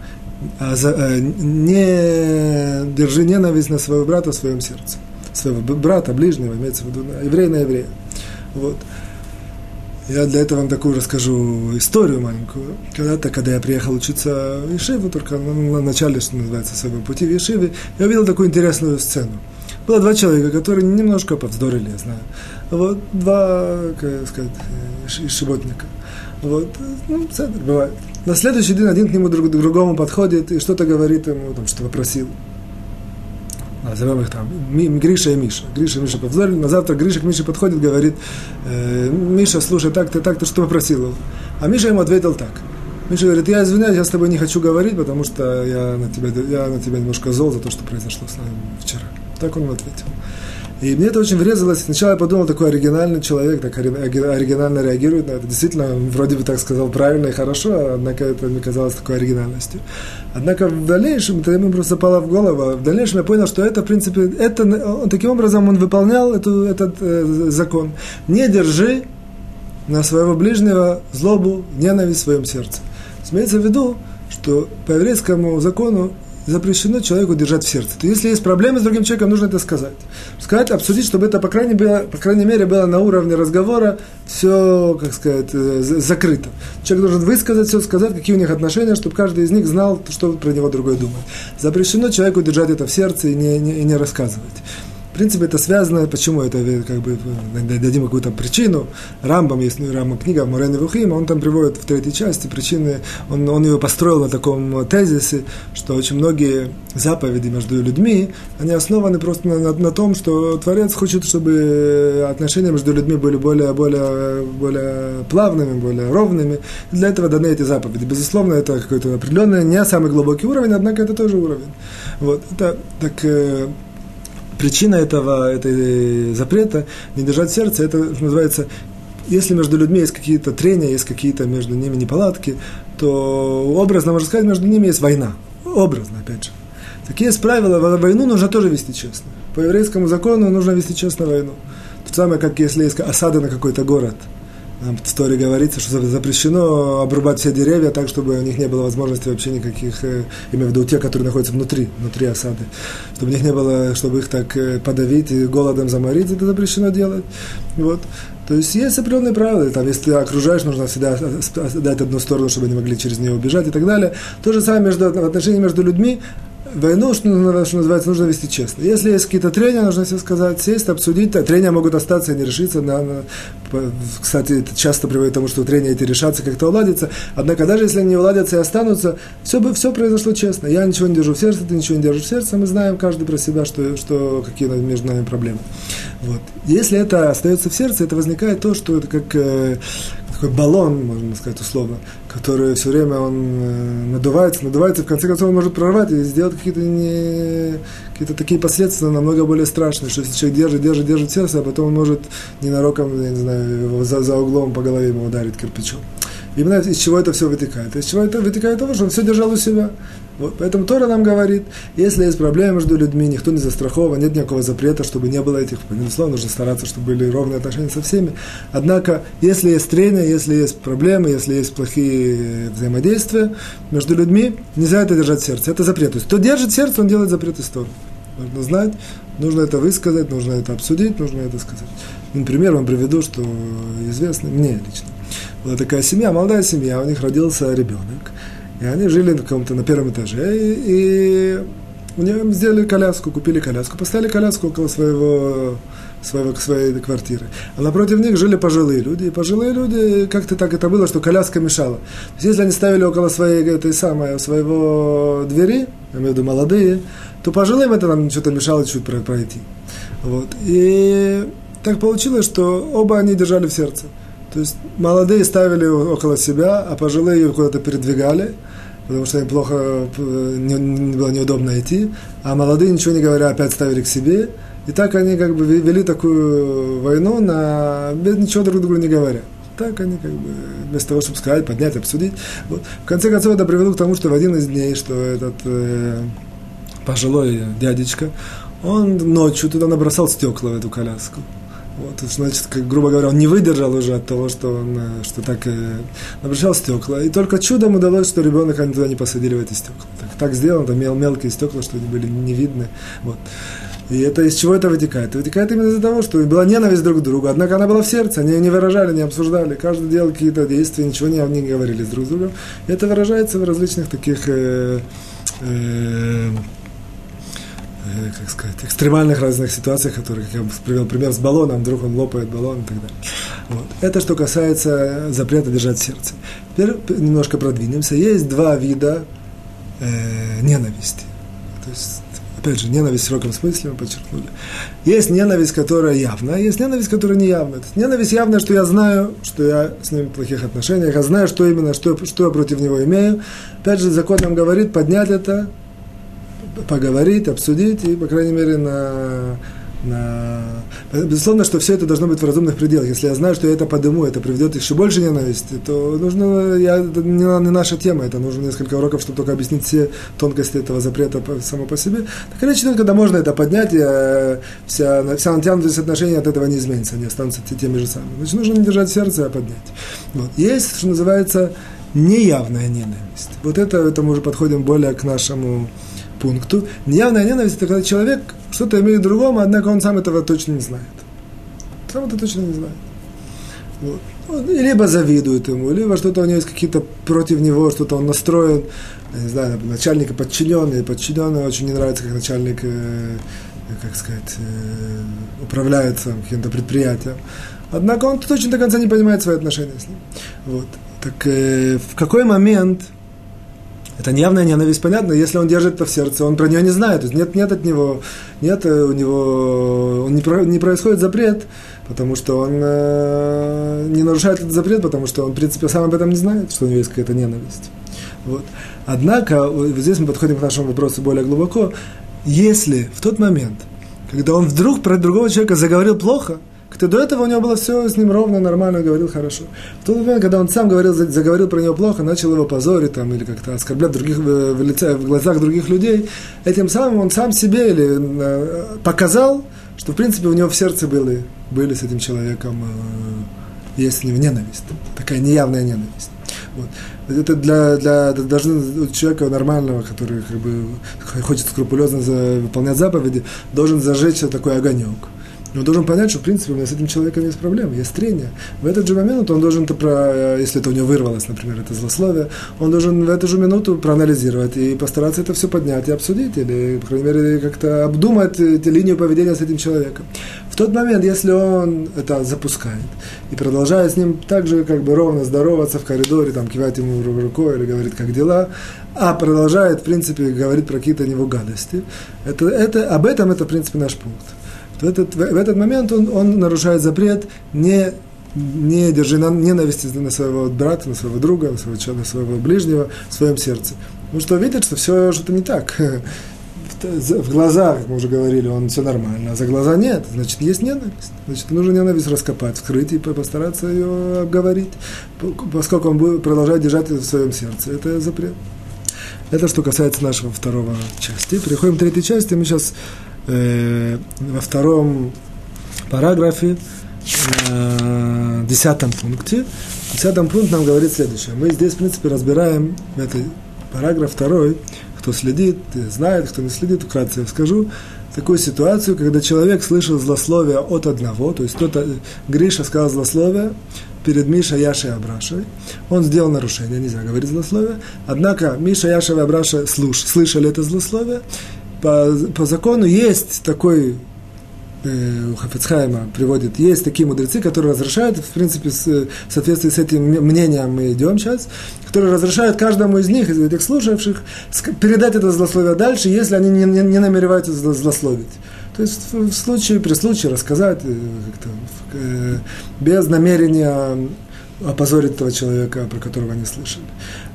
а за, а, не держи ненависть на своего брата в своем сердце. Своего брата, ближнего, имеется в виду, еврея на еврея. Вот. Я для этого вам такую расскажу историю маленькую. Когда-то, когда я приехал учиться в Ешиву, только на начале, что называется, своего пути в Ешиве, я увидел такую интересную сцену. Было два человека, которые немножко повздорили, я знаю. Вот два, как сказать, шиботника. Вот, ну, бывает. На следующий день один к нему друг, другому подходит и что-то говорит ему, там, что попросил. Назовем их там Гриша и Миша. Гриша и Миша повздорили. На завтра Гриша к Мише подходит, говорит, э, Миша, слушай, так ты, так ты, что попросил? А Миша ему ответил так. Миша говорит, я извиняюсь, я с тобой не хочу говорить, потому что я на тебя, я на тебя немножко зол за то, что произошло с нами вчера. Так он ему ответил. И мне это очень врезалось. Сначала я подумал, такой оригинальный человек, так оригинально реагирует на это. Действительно, вроде бы так сказал правильно и хорошо, однако это мне казалось такой оригинальностью. Однако в дальнейшем, это ему просто запало в голову, а в дальнейшем я понял, что это, в принципе, это, он, таким образом он выполнял эту, этот э, закон. Не держи на своего ближнего злобу, ненависть в своем сердце. Имеется в виду, что по еврейскому закону запрещено человеку держать в сердце. То если есть проблемы с другим человеком, нужно это сказать. Сказать, обсудить, чтобы это, по крайней, было, по крайней мере, было на уровне разговора все, как сказать, э, закрыто. Человек должен высказать все, сказать, какие у них отношения, чтобы каждый из них знал, что про него другой думает. Запрещено человеку держать это в сердце и не, не, и не рассказывать. В принципе, это связано, почему это, как бы, дадим какую-то причину. Рамбам, есть ну, Рамбам книга Морен Вухим, он там приводит в третьей части причины, он, он ее построил на таком тезисе, что очень многие заповеди между людьми, они основаны просто на, на, на том, что Творец хочет, чтобы отношения между людьми были более, более, более плавными, более ровными. И для этого даны эти заповеди. Безусловно, это какой-то определенный, не самый глубокий уровень, однако это тоже уровень. Вот. Это так э, причина этого, этой запрета не держать сердце, это называется, если между людьми есть какие-то трения, есть какие-то между ними неполадки, то образно, можно сказать, между ними есть война. Образно, опять же. Такие есть правила, войну нужно тоже вести честно. По еврейскому закону нужно вести честно войну. То самое, как если есть осада на какой-то город – там в истории говорится, что запрещено обрубать все деревья так, чтобы у них не было возможности вообще никаких, э, имею в виду те, которые находятся внутри, внутри осады, чтобы у них не было, чтобы их так э, подавить и голодом заморить, это запрещено делать. Вот. То есть есть определенные правила, там, если ты окружаешь, нужно всегда дать одну сторону, чтобы они могли через нее убежать и так далее. То же самое между, в отношении между людьми, войну, что, называется, нужно вести честно. Если есть какие-то трения, нужно все сказать, сесть, обсудить. Трения могут остаться и не решиться. На, на, кстати, это часто приводит к тому, что трения эти решатся, как-то уладятся. Однако даже если они уладятся и останутся, все, бы, все произошло честно. Я ничего не держу в сердце, ты ничего не держишь в сердце. Мы знаем каждый про себя, что, что какие между нами проблемы. Вот. Если это остается в сердце, это возникает то, что это как, э, такой баллон, можно сказать условно, который все время он э, надувается, надувается, в конце концов он может прорвать и сделать какие-то не, какие-то такие последствия намного более страшные, что если человек держит, держит, держит сердце, а потом он может ненароком, я не знаю, за, за углом по голове ему ударить кирпичом. Именно из чего это все вытекает? Из чего это вытекает того, что он все держал у себя. Вот, поэтому Тора нам говорит, если есть проблемы между людьми, никто не застрахован, нет никакого запрета, чтобы не было этих, безусловно, нужно стараться, чтобы были ровные отношения со всеми. Однако, если есть трения, если есть проблемы, если есть плохие взаимодействия между людьми, нельзя это держать в сердце. Это запрет. То есть, кто держит сердце, он делает запрет из Торы. Нужно знать, нужно это высказать, нужно это обсудить, нужно это сказать. Например, вам приведу, что известно, мне лично, была такая семья, молодая семья, у них родился ребенок, и они жили на каком-то, на первом этаже, и, и у них сделали коляску, купили коляску, поставили коляску около своего, своего, своей квартиры. А напротив них жили пожилые люди, и пожилые люди, как-то так это было, что коляска мешала. То есть, если они ставили около своей, этой самой, своего двери, я имею в виду молодые, то пожилым это нам что-то мешало чуть пройти. Вот. И так получилось, что оба они держали в сердце. То есть молодые ставили около себя, а пожилые ее куда-то передвигали, потому что им плохо, не, не было неудобно идти, а молодые, ничего не говоря, опять ставили к себе. И так они как бы вели такую войну, на, без ничего друг другу не говоря. Так они как бы, вместо того, чтобы сказать, поднять, обсудить. Вот. В конце концов, это привело к тому, что в один из дней, что этот э, пожилой дядечка, он ночью туда набросал стекла в эту коляску. Вот, значит, как, грубо говоря, он не выдержал уже от того, что он э, что так э, набросал стекла. И только чудом удалось, что ребенок они туда не посадили в эти стекла. Так, так сделано, там мел, мелкие стекла, что они были не видны. Вот. И это из чего это вытекает? Это вытекает именно из-за того, что была ненависть друг к другу, однако она была в сердце, они не выражали, не обсуждали, каждый делал какие-то действия, ничего не, не говорили друг с другом. И это выражается в различных таких э, э, э, как сказать, экстремальных разных ситуациях, которые, как я привел пример с баллоном, вдруг он лопает баллон и так далее. Вот. Это что касается запрета держать сердце. Теперь немножко продвинемся. Есть два вида э, ненависти. То есть опять же, ненависть в широком смысле мы подчеркнули. Есть ненависть, которая явная, есть ненависть, которая не явная. Ненависть явная, что я знаю, что я с ним в плохих отношениях, я знаю, что именно, что, что я против него имею. Опять же, закон нам говорит поднять это, поговорить, обсудить и, по крайней мере, на на... Безусловно, что все это должно быть в разумных пределах. Если я знаю, что я это подыму, это приведет еще больше ненависти, то нужно, я, это не, не наша тема, это нужно несколько уроков, чтобы только объяснить все тонкости этого запрета само по себе. Так речь идет, когда можно это поднять, и вся, вся натянутость отношений от этого не изменится, они останутся теми же самыми. Значит, нужно не держать сердце, а поднять. Вот. Есть, что называется, неявная ненависть. Вот это, это мы уже подходим более к нашему пункту. Неявная ненависть – это когда человек что-то имеет другому, однако он сам этого точно не знает. Сам это точно не знает. Вот. Он либо завидует ему, либо что-то у него есть какие-то против него, что-то он настроен, не знаю, начальника подчиненный, подчиненный очень не нравится, как начальник, э, как сказать, э, управляет каким-то предприятием. Однако он точно до конца не понимает свои отношения с ним. Вот. Так э, в какой момент это явная ненависть, понятно, если он держит это в сердце, он про нее не знает, то есть нет, нет от него, нет у него, он не, про, не происходит запрет, потому что он э, не нарушает этот запрет, потому что он, в принципе, сам об этом не знает, что у него есть какая-то ненависть. Вот. Однако, вот здесь мы подходим к нашему вопросу более глубоко, если в тот момент, когда он вдруг про другого человека заговорил плохо – кто до этого у него было все с ним ровно, нормально, говорил хорошо. В тот момент, когда он сам говорил, заговорил про него плохо, начал его позорить там, или как-то оскорблять других, в, лице, в глазах других людей, этим самым он сам себе или, э, показал, что в принципе у него в сердце были, были с этим человеком, э, есть с ним ненависть, такая неявная ненависть. Вот. Это для, для, должны человека нормального, который как бы хочет скрупулезно за, выполнять заповеди, должен зажечь такой огонек но он должен понять, что, в принципе, у меня с этим человеком есть проблемы, есть трение. В этот же момент он должен, -то про, если это у него вырвалось, например, это злословие, он должен в эту же минуту проанализировать и постараться это все поднять и обсудить, или, по крайней мере, как-то обдумать эти линию поведения с этим человеком. В тот момент, если он это запускает и продолжает с ним так же как бы ровно здороваться в коридоре, там, кивать ему рукой или говорит, как дела, а продолжает, в принципе, говорить про какие-то него гадости, это, это, об этом это, в принципе, наш пункт в этот, в этот момент он, он нарушает запрет не, не держи ненависти на своего брата, на своего друга, на своего, на своего ближнего в своем сердце. Потому что видит, что все что-то не так. В глазах, как мы уже говорили, он все нормально, а за глаза нет, значит, есть ненависть. Значит, нужно ненависть раскопать, вскрыть и постараться ее обговорить, поскольку он будет продолжать держать это в своем сердце. Это запрет. Это что касается нашего второго части. Переходим к третьей части. Мы сейчас э, во втором параграфе, э, десятом пункте. В десятом пункте нам говорит следующее. Мы здесь, в принципе, разбираем этот параграф второй. Кто следит, знает, кто не следит, вкратце я скажу. Такую ситуацию, когда человек слышал злословие от одного, то есть кто-то, Гриша сказал злословие перед Мишей, Яшей и Абрашей. Он сделал нарушение, нельзя говорить злословие. Однако Миша, Яша и Абраша слуш, слышали это злословие, по, по закону есть такой э, у Хафицхайма приводит, есть такие мудрецы, которые разрешают, в принципе, с, в соответствии с этим мнением мы идем сейчас, которые разрешают каждому из них, из этих слушавших, передать это злословие дальше, если они не, не, не намереваются злословить. То есть в случае, при случае рассказать э, э, без намерения опозорить этого человека, про которого они слышали.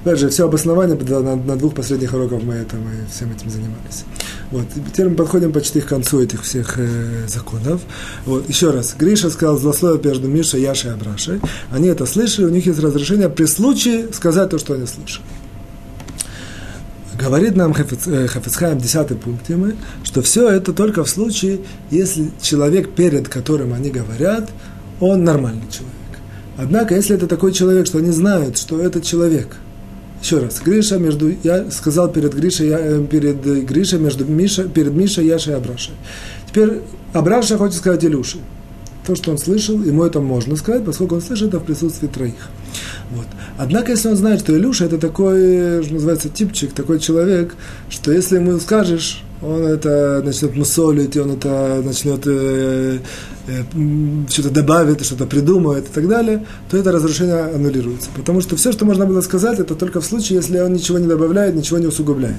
Опять же, все обоснование на, на двух последних уроках мы, это, мы всем этим занимались. Вот. Теперь мы подходим почти к концу этих всех э, законов. Вот. Еще раз. Гриша сказал злословие между Мишей, Яшей и Абрашей. Они это слышали, у них есть разрешение при случае сказать то, что они слышали. Говорит нам Хафицхайм в 10 пункте мы, что все это только в случае, если человек, перед которым они говорят, он нормальный человек. Однако, если это такой человек, что они знают, что этот человек, еще раз, Гриша между, я сказал перед Гришей, я, э, перед Гришей, между Миша, перед Мишей, Яшей и Абрашей. Теперь Абраша хочет сказать Илюше. То, что он слышал, ему это можно сказать, поскольку он слышит это в присутствии троих. Вот. Однако, если он знает, что Илюша это такой, что называется, типчик, такой человек, что если ему скажешь, он это начнет мусолить, он это начнет э, э, что-то добавить, что-то придумывает и так далее, то это разрушение аннулируется. Потому что все, что можно было сказать, это только в случае, если он ничего не добавляет, ничего не усугубляет.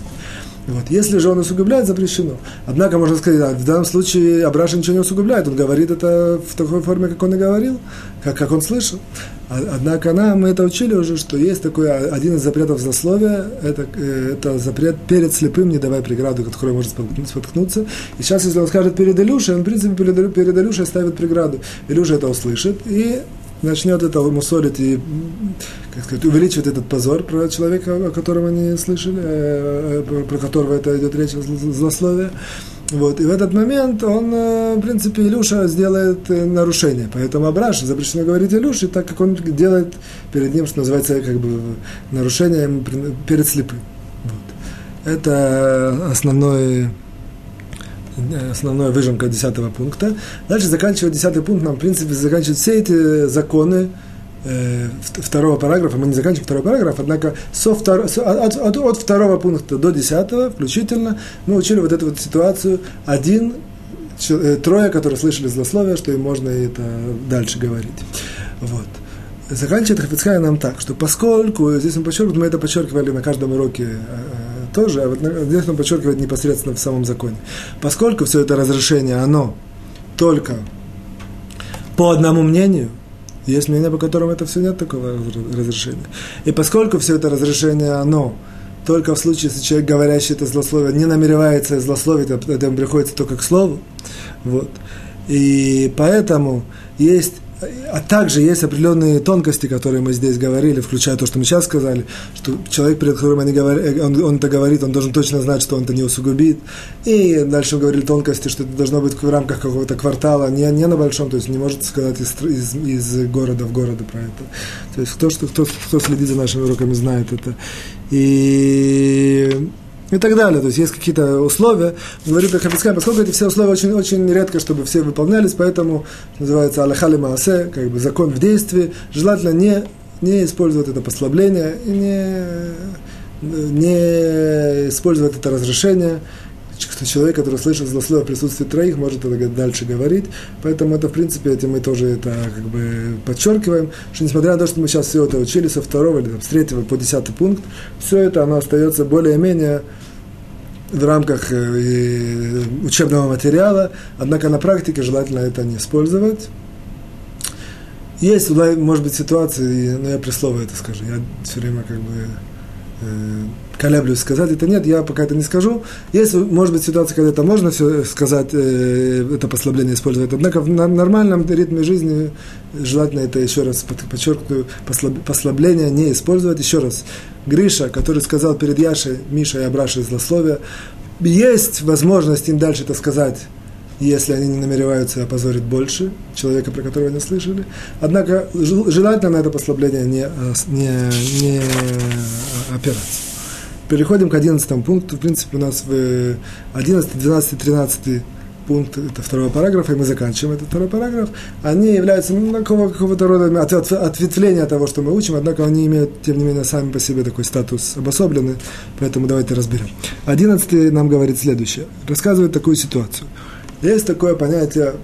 Вот. Если же он усугубляет, запрещено. Однако, можно сказать, да, в данном случае Абраша ничего не усугубляет. Он говорит это в такой форме, как он и говорил, как, как он слышал. А, однако нам мы это учили уже, что есть такой один из запретов злословия, это, э, это запрет перед слепым, не давай преграду, которая может споткнуться. И сейчас, если он скажет перед Илюшей, он, в принципе, перед, перед Илюшей ставит преграду. Илюша это услышит, и начнет это мусолить и, как сказать, увеличивать этот позор про человека, о котором они слышали, э, э, про которого это идет речь, злословие. Вот. И в этот момент он, э, в принципе, Илюша сделает нарушение. Поэтому Абраш запрещено говорить Илюше, так как он делает перед ним, что называется, как бы нарушением перед слепым. Вот. Это основной основная выжимка десятого пункта. Дальше заканчивает десятый пункт, нам, в принципе, заканчивает все эти законы э, второго параграфа, мы не заканчиваем второй параграф, однако со втор, от, от, от второго пункта до десятого включительно мы учили вот эту вот ситуацию один, э, трое, которые слышали злословие, что им можно это дальше говорить. Вот. Заканчивает Хафицхай нам так, что поскольку, здесь мы подчеркиваем, мы это подчеркивали на каждом уроке э, тоже, а вот здесь он подчеркивает непосредственно в самом законе. Поскольку все это разрешение, оно только по одному мнению, есть мнение, по которому это все нет такого разрешения. И поскольку все это разрешение, оно только в случае, если человек, говорящий это злословие, не намеревается злословить, а это приходится только к слову, вот. И поэтому есть а также есть определенные тонкости, которые мы здесь говорили, включая то, что мы сейчас сказали, что человек, перед которым они говорят, он, он это говорит, он должен точно знать, что он это не усугубит. И дальше мы говорили тонкости, что это должно быть в рамках какого-то квартала, не, не на большом, то есть не может сказать из, из, из города в города про это. То есть кто, что, кто, кто следит за нашими уроками, знает это. И и так далее. То есть есть какие-то условия. Говорит Хабицкай, поскольку эти все условия очень, очень редко, чтобы все выполнялись, поэтому называется Аллахали Маасе, как бы закон в действии. Желательно не, не использовать это послабление и не, не использовать это разрешение что человек, который слышит злословие в присутствии троих, может это дальше говорить. Поэтому это, в принципе, этим мы тоже это как бы подчеркиваем, что несмотря на то, что мы сейчас все это учили со второго или там, с третьего по десятый пункт, все это оно остается более-менее в рамках э, учебного материала, однако на практике желательно это не использовать. Есть, может быть, ситуации, но я при слове это скажу, я все время как бы э, колеблюсь сказать это нет, я пока это не скажу. Есть, может быть, ситуация, когда это можно все сказать, э, это послабление использовать. Однако в нормальном ритме жизни желательно это еще раз подчеркну, послабление не использовать. Еще раз, Гриша, который сказал перед Яшей, Мишей и Абрашей злословие, есть возможность им дальше это сказать если они не намереваются опозорить больше человека, про которого они слышали. Однако желательно на это послабление не, не, не опираться. Переходим к 11 пункту. В принципе, у нас в 11, 12, 13 пункт, это второй параграф, и мы заканчиваем этот второй параграф, они являются ну, какого, какого-то рода от, от, ответвления того, что мы учим, однако они имеют, тем не менее, сами по себе такой статус обособленный, поэтому давайте разберем. Одиннадцатый нам говорит следующее, рассказывает такую ситуацию. Есть такое понятие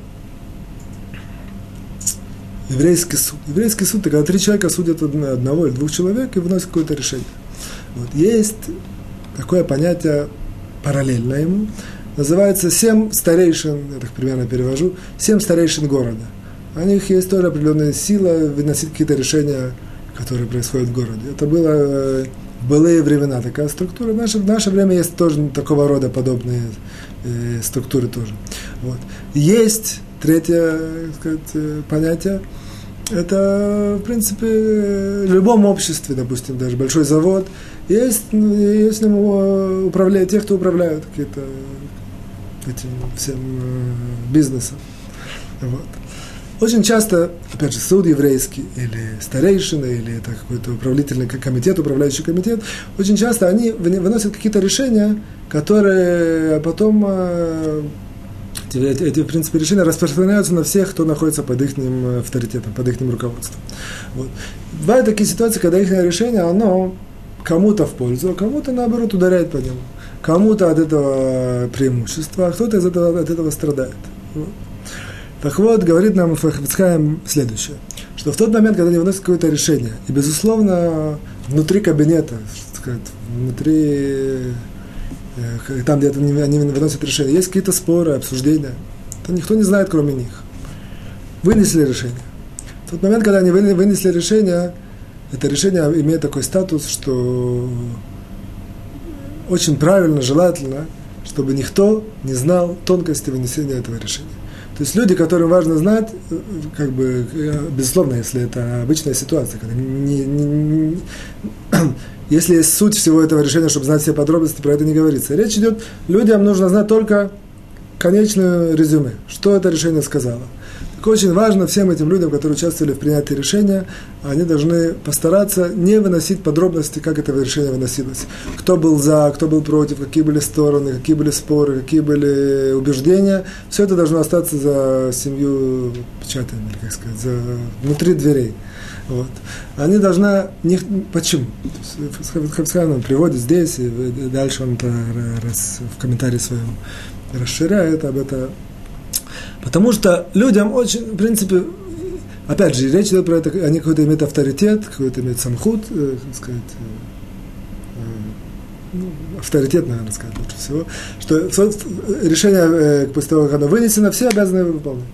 еврейский суд. Еврейский суд – это когда три человека судят одного или двух человек и выносят какое-то решение. Вот. Есть такое понятие параллельно ему, называется семь старейшин, я так примерно перевожу, семь старейшин города. У них есть тоже определенная сила выносить какие-то решения, которые происходят в городе. Это было э, в былые времена такая структура. В наше, в наше время есть тоже такого рода подобные э, структуры тоже. Вот. Есть третье сказать, э, понятие, это, в принципе, в любом обществе, допустим, даже большой завод, есть, есть управляют, те, кто управляют какие-то этим всем э, бизнесом. Вот. Очень часто, опять же, суд еврейский, или старейшина, или это какой-то управлительный комитет, управляющий комитет, очень часто они выносят какие-то решения, которые потом э, эти, эти, в принципе, решения распространяются на всех, кто находится под их авторитетом, под их руководством. Вот. Бывают такие ситуации, когда их решение, оно кому-то в пользу, а кому-то, наоборот, ударяет по нему. Кому-то от этого преимущества, а кто-то из этого, от этого страдает. Вот. Так вот, говорит нам Фахвицхайм следующее, что в тот момент, когда они выносят какое-то решение, и, безусловно, внутри кабинета, сказать, внутри, э, там, где они выносят решение, есть какие-то споры, обсуждения, то никто не знает, кроме них. Вынесли решение. В тот момент, когда они вынесли решение, это решение имеет такой статус, что очень правильно, желательно, чтобы никто не знал тонкости вынесения этого решения. То есть люди, которым важно знать, как бы, безусловно, если это обычная ситуация, когда не, не, не, если есть суть всего этого решения, чтобы знать все подробности, про это не говорится. Речь идет, людям нужно знать только конечное резюме, что это решение сказало. Так очень важно всем этим людям, которые участвовали в принятии решения, они должны постараться не выносить подробности, как это решение выносилось. Кто был за, кто был против, какие были стороны, какие были споры, какие были убеждения. Все это должно остаться за семью печатами, как сказать, за, внутри дверей. Вот. Они должны... Не, почему? Хабсхан приводит здесь, и дальше он это раз, в комментарии своем расширяет об этом Потому что людям очень, в принципе, опять же, речь идет про это, они какой-то имеют авторитет, какой-то имеют самхут, э, так сказать, э, э, ну, авторитет, наверное, сказать лучше всего, что решение, э, после того, как оно вынесено, все обязаны выполнять.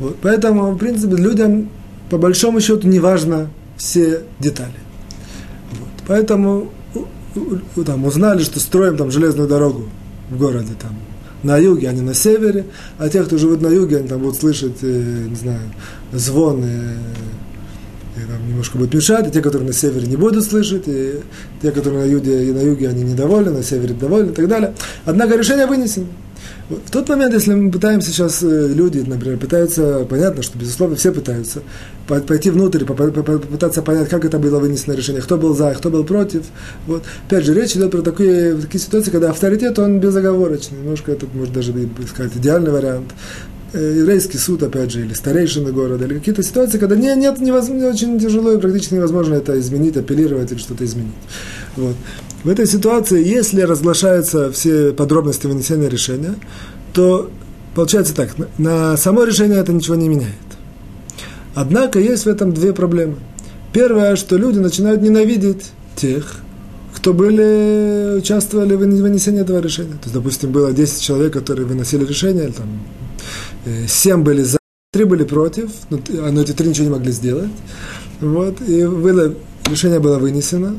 Вот. Поэтому, в принципе, людям, по большому счету, не важно все детали. Вот. Поэтому там, узнали, что строим там железную дорогу в городе, там, на юге, а не на севере, а те, кто живут на юге, они там будут слышать, не знаю, звон, э, и там немножко будет мешать, и те, которые на севере не будут слышать, и те, которые на юге, и на юге они недовольны, на севере довольны и так далее. Однако решение вынесено. В тот момент, если мы пытаемся сейчас, э, люди, например, пытаются, понятно, что, безусловно, все пытаются пойти внутрь, попытаться понять, как это было вынесено решение, кто был за, кто был против. Вот. Опять же, речь идет про такие, такие ситуации, когда авторитет, он безоговорочный. Немножко это, может, даже сказать, идеальный вариант э, еврейский суд, опять же, или старейшины города, или какие-то ситуации, когда не, нет, невозможно, очень тяжело и практически невозможно это изменить, апеллировать или что-то изменить. Вот. В этой ситуации, если разглашаются все подробности вынесения решения, то получается так, на само решение это ничего не меняет. Однако есть в этом две проблемы. Первое, что люди начинают ненавидеть тех, кто были, участвовали в вынесении этого решения. То есть, допустим, было 10 человек, которые выносили решение, там, 7 э, были за, 3 были против, но, но эти 3 ничего не могли сделать. Вот, и было, решение было вынесено,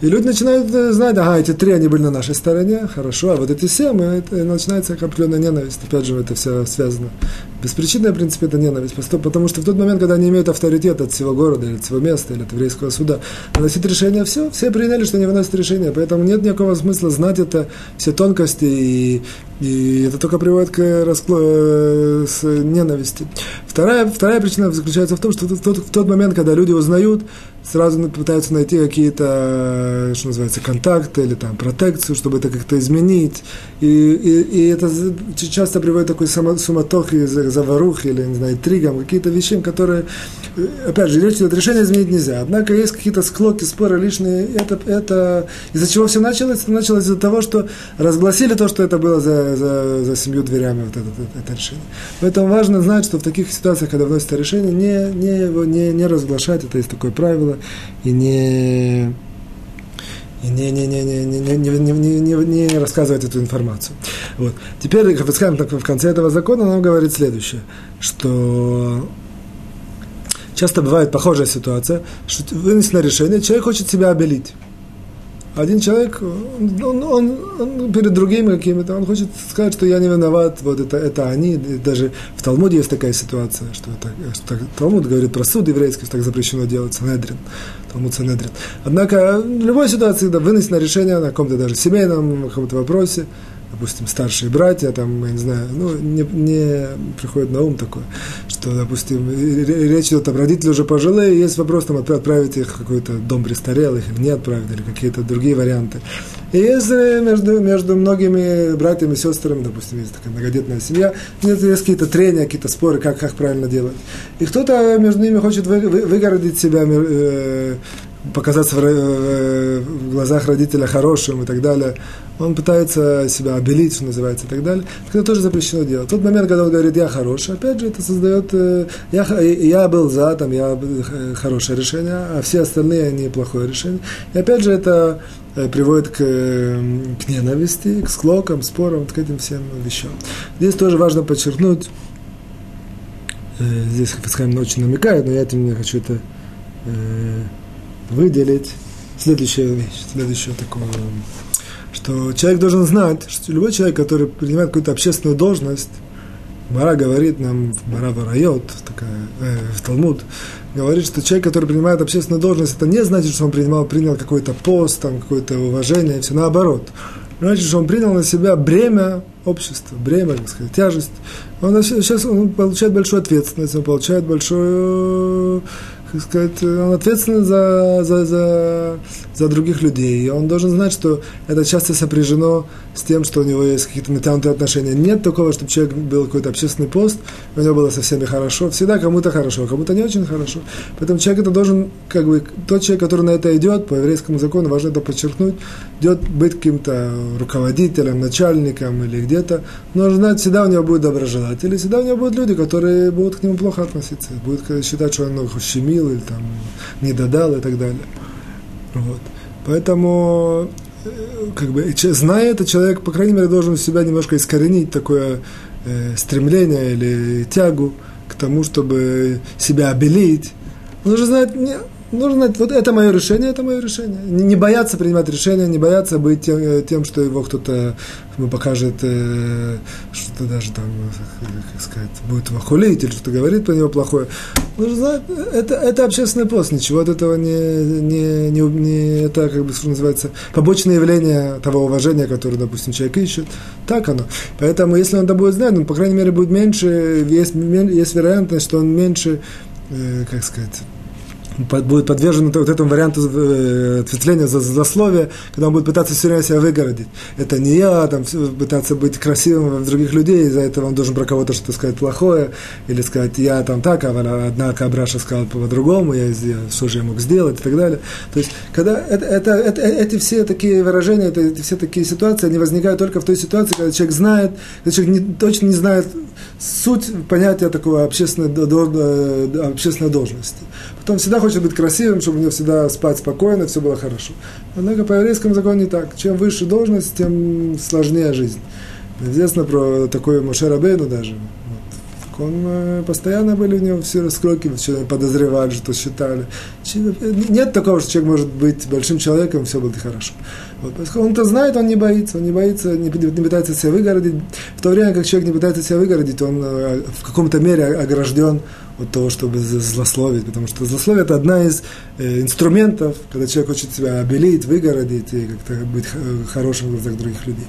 и люди начинают э, знать, ага, эти три, они были на нашей стороне, хорошо, а вот эти семь, это начинается как определенная ненависть. Опять же, это все связано. Беспричинная, в принципе, это ненависть. Потому что в тот момент, когда они имеют авторитет от всего города, или от всего места, или от еврейского суда, выносить решение, все, все приняли, что они выносят решение. Поэтому нет никакого смысла знать это, все тонкости, и, и это только приводит к раскло... Э, с ненависти. Вторая, вторая причина заключается в том, что в тот, в тот момент, когда люди узнают, сразу пытаются найти какие-то, что называется, контакты или там протекцию, чтобы это как-то изменить. И, и, и это часто приводит к такой суматохе, заварухе или, не знаю, интригам, какие-то вещи, которые, опять же, речь идет, решение изменить нельзя. Однако есть какие-то склоки, споры лишние. Это, это из-за чего все началось? Это началось из-за того, что разгласили то, что это было за, за, за семью дверями, вот это, это, это решение. Поэтому важно знать, что в таких ситуациях, когда вносится решение, не, не, его, не, не разглашать, это есть такое правило, и не и не, не, не, не, не, не, не, не, не, не рассказывать эту информацию. Вот. Теперь, так, в конце этого закона нам говорит следующее, что часто бывает похожая ситуация, что вынесено решение, человек хочет себя обелить один человек, он, он, он перед другими какими-то, он хочет сказать, что я не виноват, вот это, это они. Даже в Талмуде есть такая ситуация, что, это, что Талмуд говорит про суд еврейский, так запрещено делать, Санедрин, Талмуд Санедрин. Однако в любой ситуации, когда вынесено решение на каком-то даже семейном каком-то вопросе, допустим, старшие братья, там, я не знаю, ну, не, не приходит на ум такое, что, допустим, речь идет, там, родители уже пожилые, есть вопрос, там, отправить их в какой-то дом престарелых или не отправить, или какие-то другие варианты. И есть между, между многими братьями и сестрами, допустим, есть такая многодетная семья, нет, есть какие-то трения, какие-то споры, как, как правильно делать. И кто-то между ними хочет вы, вы, выгородить себя, э, показаться в, в глазах родителя хорошим и так далее. Он пытается себя обелить, что называется, и так далее. Это тоже запрещено делать. В тот момент, когда он говорит, я хороший, опять же, это создает, э, я, я был за, там, я э, хорошее решение, а все остальные, они плохое решение. И опять же, это э, приводит к, к ненависти, к склокам, спорам, к этим всем вещам. Здесь тоже важно подчеркнуть, здесь Хафицхайм очень намекает, но я этим не хочу это выделить следующая вещь, следующая такое, что человек должен знать, что любой человек, который принимает какую-то общественную должность, Мара говорит нам, Мара Варайот, такая, э, в Талмуд, говорит, что человек, который принимает общественную должность, это не значит, что он принимал, принял какой-то пост, там, какое-то уважение, все наоборот. Значит, что он принял на себя бремя общества, бремя, так сказать, тяжесть. Он сейчас он получает большую ответственность, он получает большую как сказать, он ответственен за, за, за, за других людей. И он должен знать, что это часто сопряжено с тем, что у него есть какие-то натянутые отношения. Нет такого, чтобы человек был какой-то общественный пост, у него было со всеми хорошо. Всегда кому-то хорошо, а кому-то не очень хорошо. Поэтому человек это должен, как бы, тот человек, который на это идет, по еврейскому закону, важно это подчеркнуть, идет быть каким-то руководителем, начальником или где-то, нужно знать, всегда у него будут доброжелатели, всегда у него будут люди, которые будут к нему плохо относиться, будут считать, что он их ущемил или там не додал и так далее. Вот. Поэтому как бы, зная это, человек, по крайней мере, должен у себя немножко искоренить такое э, стремление или тягу к тому, чтобы себя обелить. Он уже знает, не, нужно вот это мое решение, это мое решение. Не, не бояться принимать решения, не бояться быть тем, э, тем что его кто-то ему покажет, э, что-то даже там, как сказать, будет его хулить или что-то говорит про него плохое. Знать, это, это общественный пост, ничего от этого не, не, не, не, это, как бы, что называется, побочное явление того уважения, которое, допустим, человек ищет. Так оно. Поэтому, если он это будет знать, ну, по крайней мере, будет меньше, есть, есть вероятность, что он меньше, э, как сказать, будет подвержен вот этому варианту э, ответвления за злословие, когда он будет пытаться все время себя выгородить. Это не я, там, пытаться быть красивым в других людей, из-за этого он должен про кого-то что-то сказать плохое, или сказать, я там так, а однако Абраша сказал по-другому, я, что же я мог сделать, и так далее. То есть, когда это, это, это, эти все такие выражения, это, эти все такие ситуации, они возникают только в той ситуации, когда человек знает, когда человек не, точно не знает суть понятия такого общественной, общественной должности. Потом всегда хочет быть красивым, чтобы у него всегда спать спокойно, все было хорошо. Однако по еврейскому закону не так. Чем выше должность, тем сложнее жизнь. Известно про такой Моше Рабейну даже. Вот. Он э, постоянно были у него все раскроки, все подозревали, что считали. Нет такого, что человек может быть большим человеком, все будет хорошо. Вот. Он это знает, он не боится, он не боится, не, не пытается себя выгородить. В то время как человек не пытается себя выгородить, он э, в каком-то мере огражден от того, чтобы злословить, потому что злословие – это одна из э, инструментов, когда человек хочет себя обелить, выгородить и как-то быть хорошим в глазах других людей.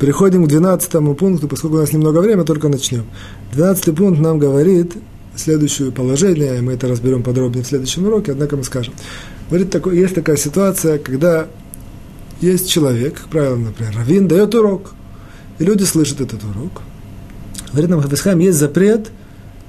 Переходим к 12 пункту, поскольку у нас немного времени, только начнем. 12 пункт нам говорит следующее положение, мы это разберем подробнее в следующем уроке, однако мы скажем. Говорит, такой, есть такая ситуация, когда есть человек, как правило, например, Равин дает урок, и люди слышат этот урок. Говорит нам Хафисхайм, есть запрет –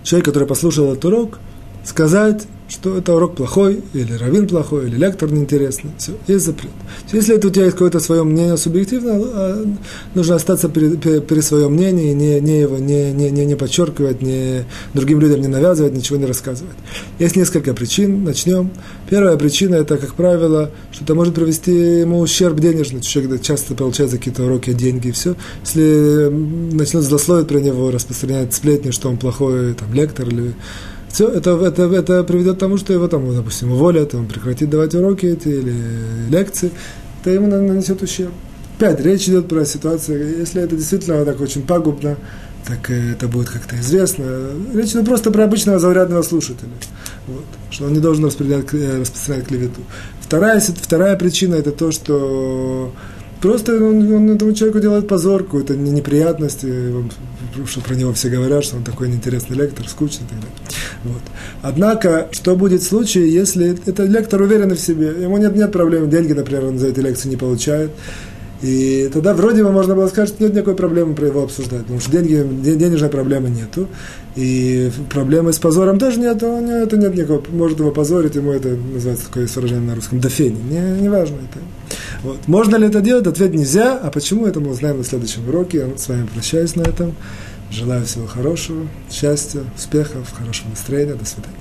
человек, который послушал этот урок, сказать что это урок плохой, или равин плохой, или лектор неинтересный. Все, есть запрет. Если это у тебя есть какое-то свое мнение субъективное, а, нужно остаться при, при, при своем мнении, не, не его не, не, не, не подчеркивать, не, другим людям не навязывать, ничего не рассказывать. Есть несколько причин, начнем. Первая причина – это, как правило, что это может привести ему ущерб денежный. Человек часто получает какие-то уроки деньги и все. Если начнет злословить про него, распространять сплетни, что он плохой там, лектор или все, это, это, это приведет к тому, что его там, допустим, уволят, он прекратит давать уроки эти или лекции, это ему нанесет ущерб. Опять, речь идет про ситуацию, если это действительно так очень пагубно, так это будет как-то известно. Речь идет просто про обычного заурядного слушателя, вот, что он не должен распространять, распространять клевету. Вторая, вторая причина это то, что Просто он, он этому человеку делает позорку, это не неприятности, что про него все говорят, что он такой неинтересный лектор, скучный и так далее. Вот. Однако, что будет в случае, если этот лектор уверен в себе, ему нет, нет проблем, деньги, например, он за эти лекции не получает, И тогда вроде бы можно было сказать, что нет никакой проблемы про его обсуждать, потому что деньги, денежной проблемы нету, и проблемы с позором тоже нету, него это нет никакого, может его позорить, ему это называется такое выражение на русском, дофени, не, не важно это. Вот. Можно ли это делать? Ответ нельзя, а почему это мы узнаем на следующем уроке. Я с вами прощаюсь на этом. Желаю всего хорошего, счастья, успехов, хорошего настроения. До свидания.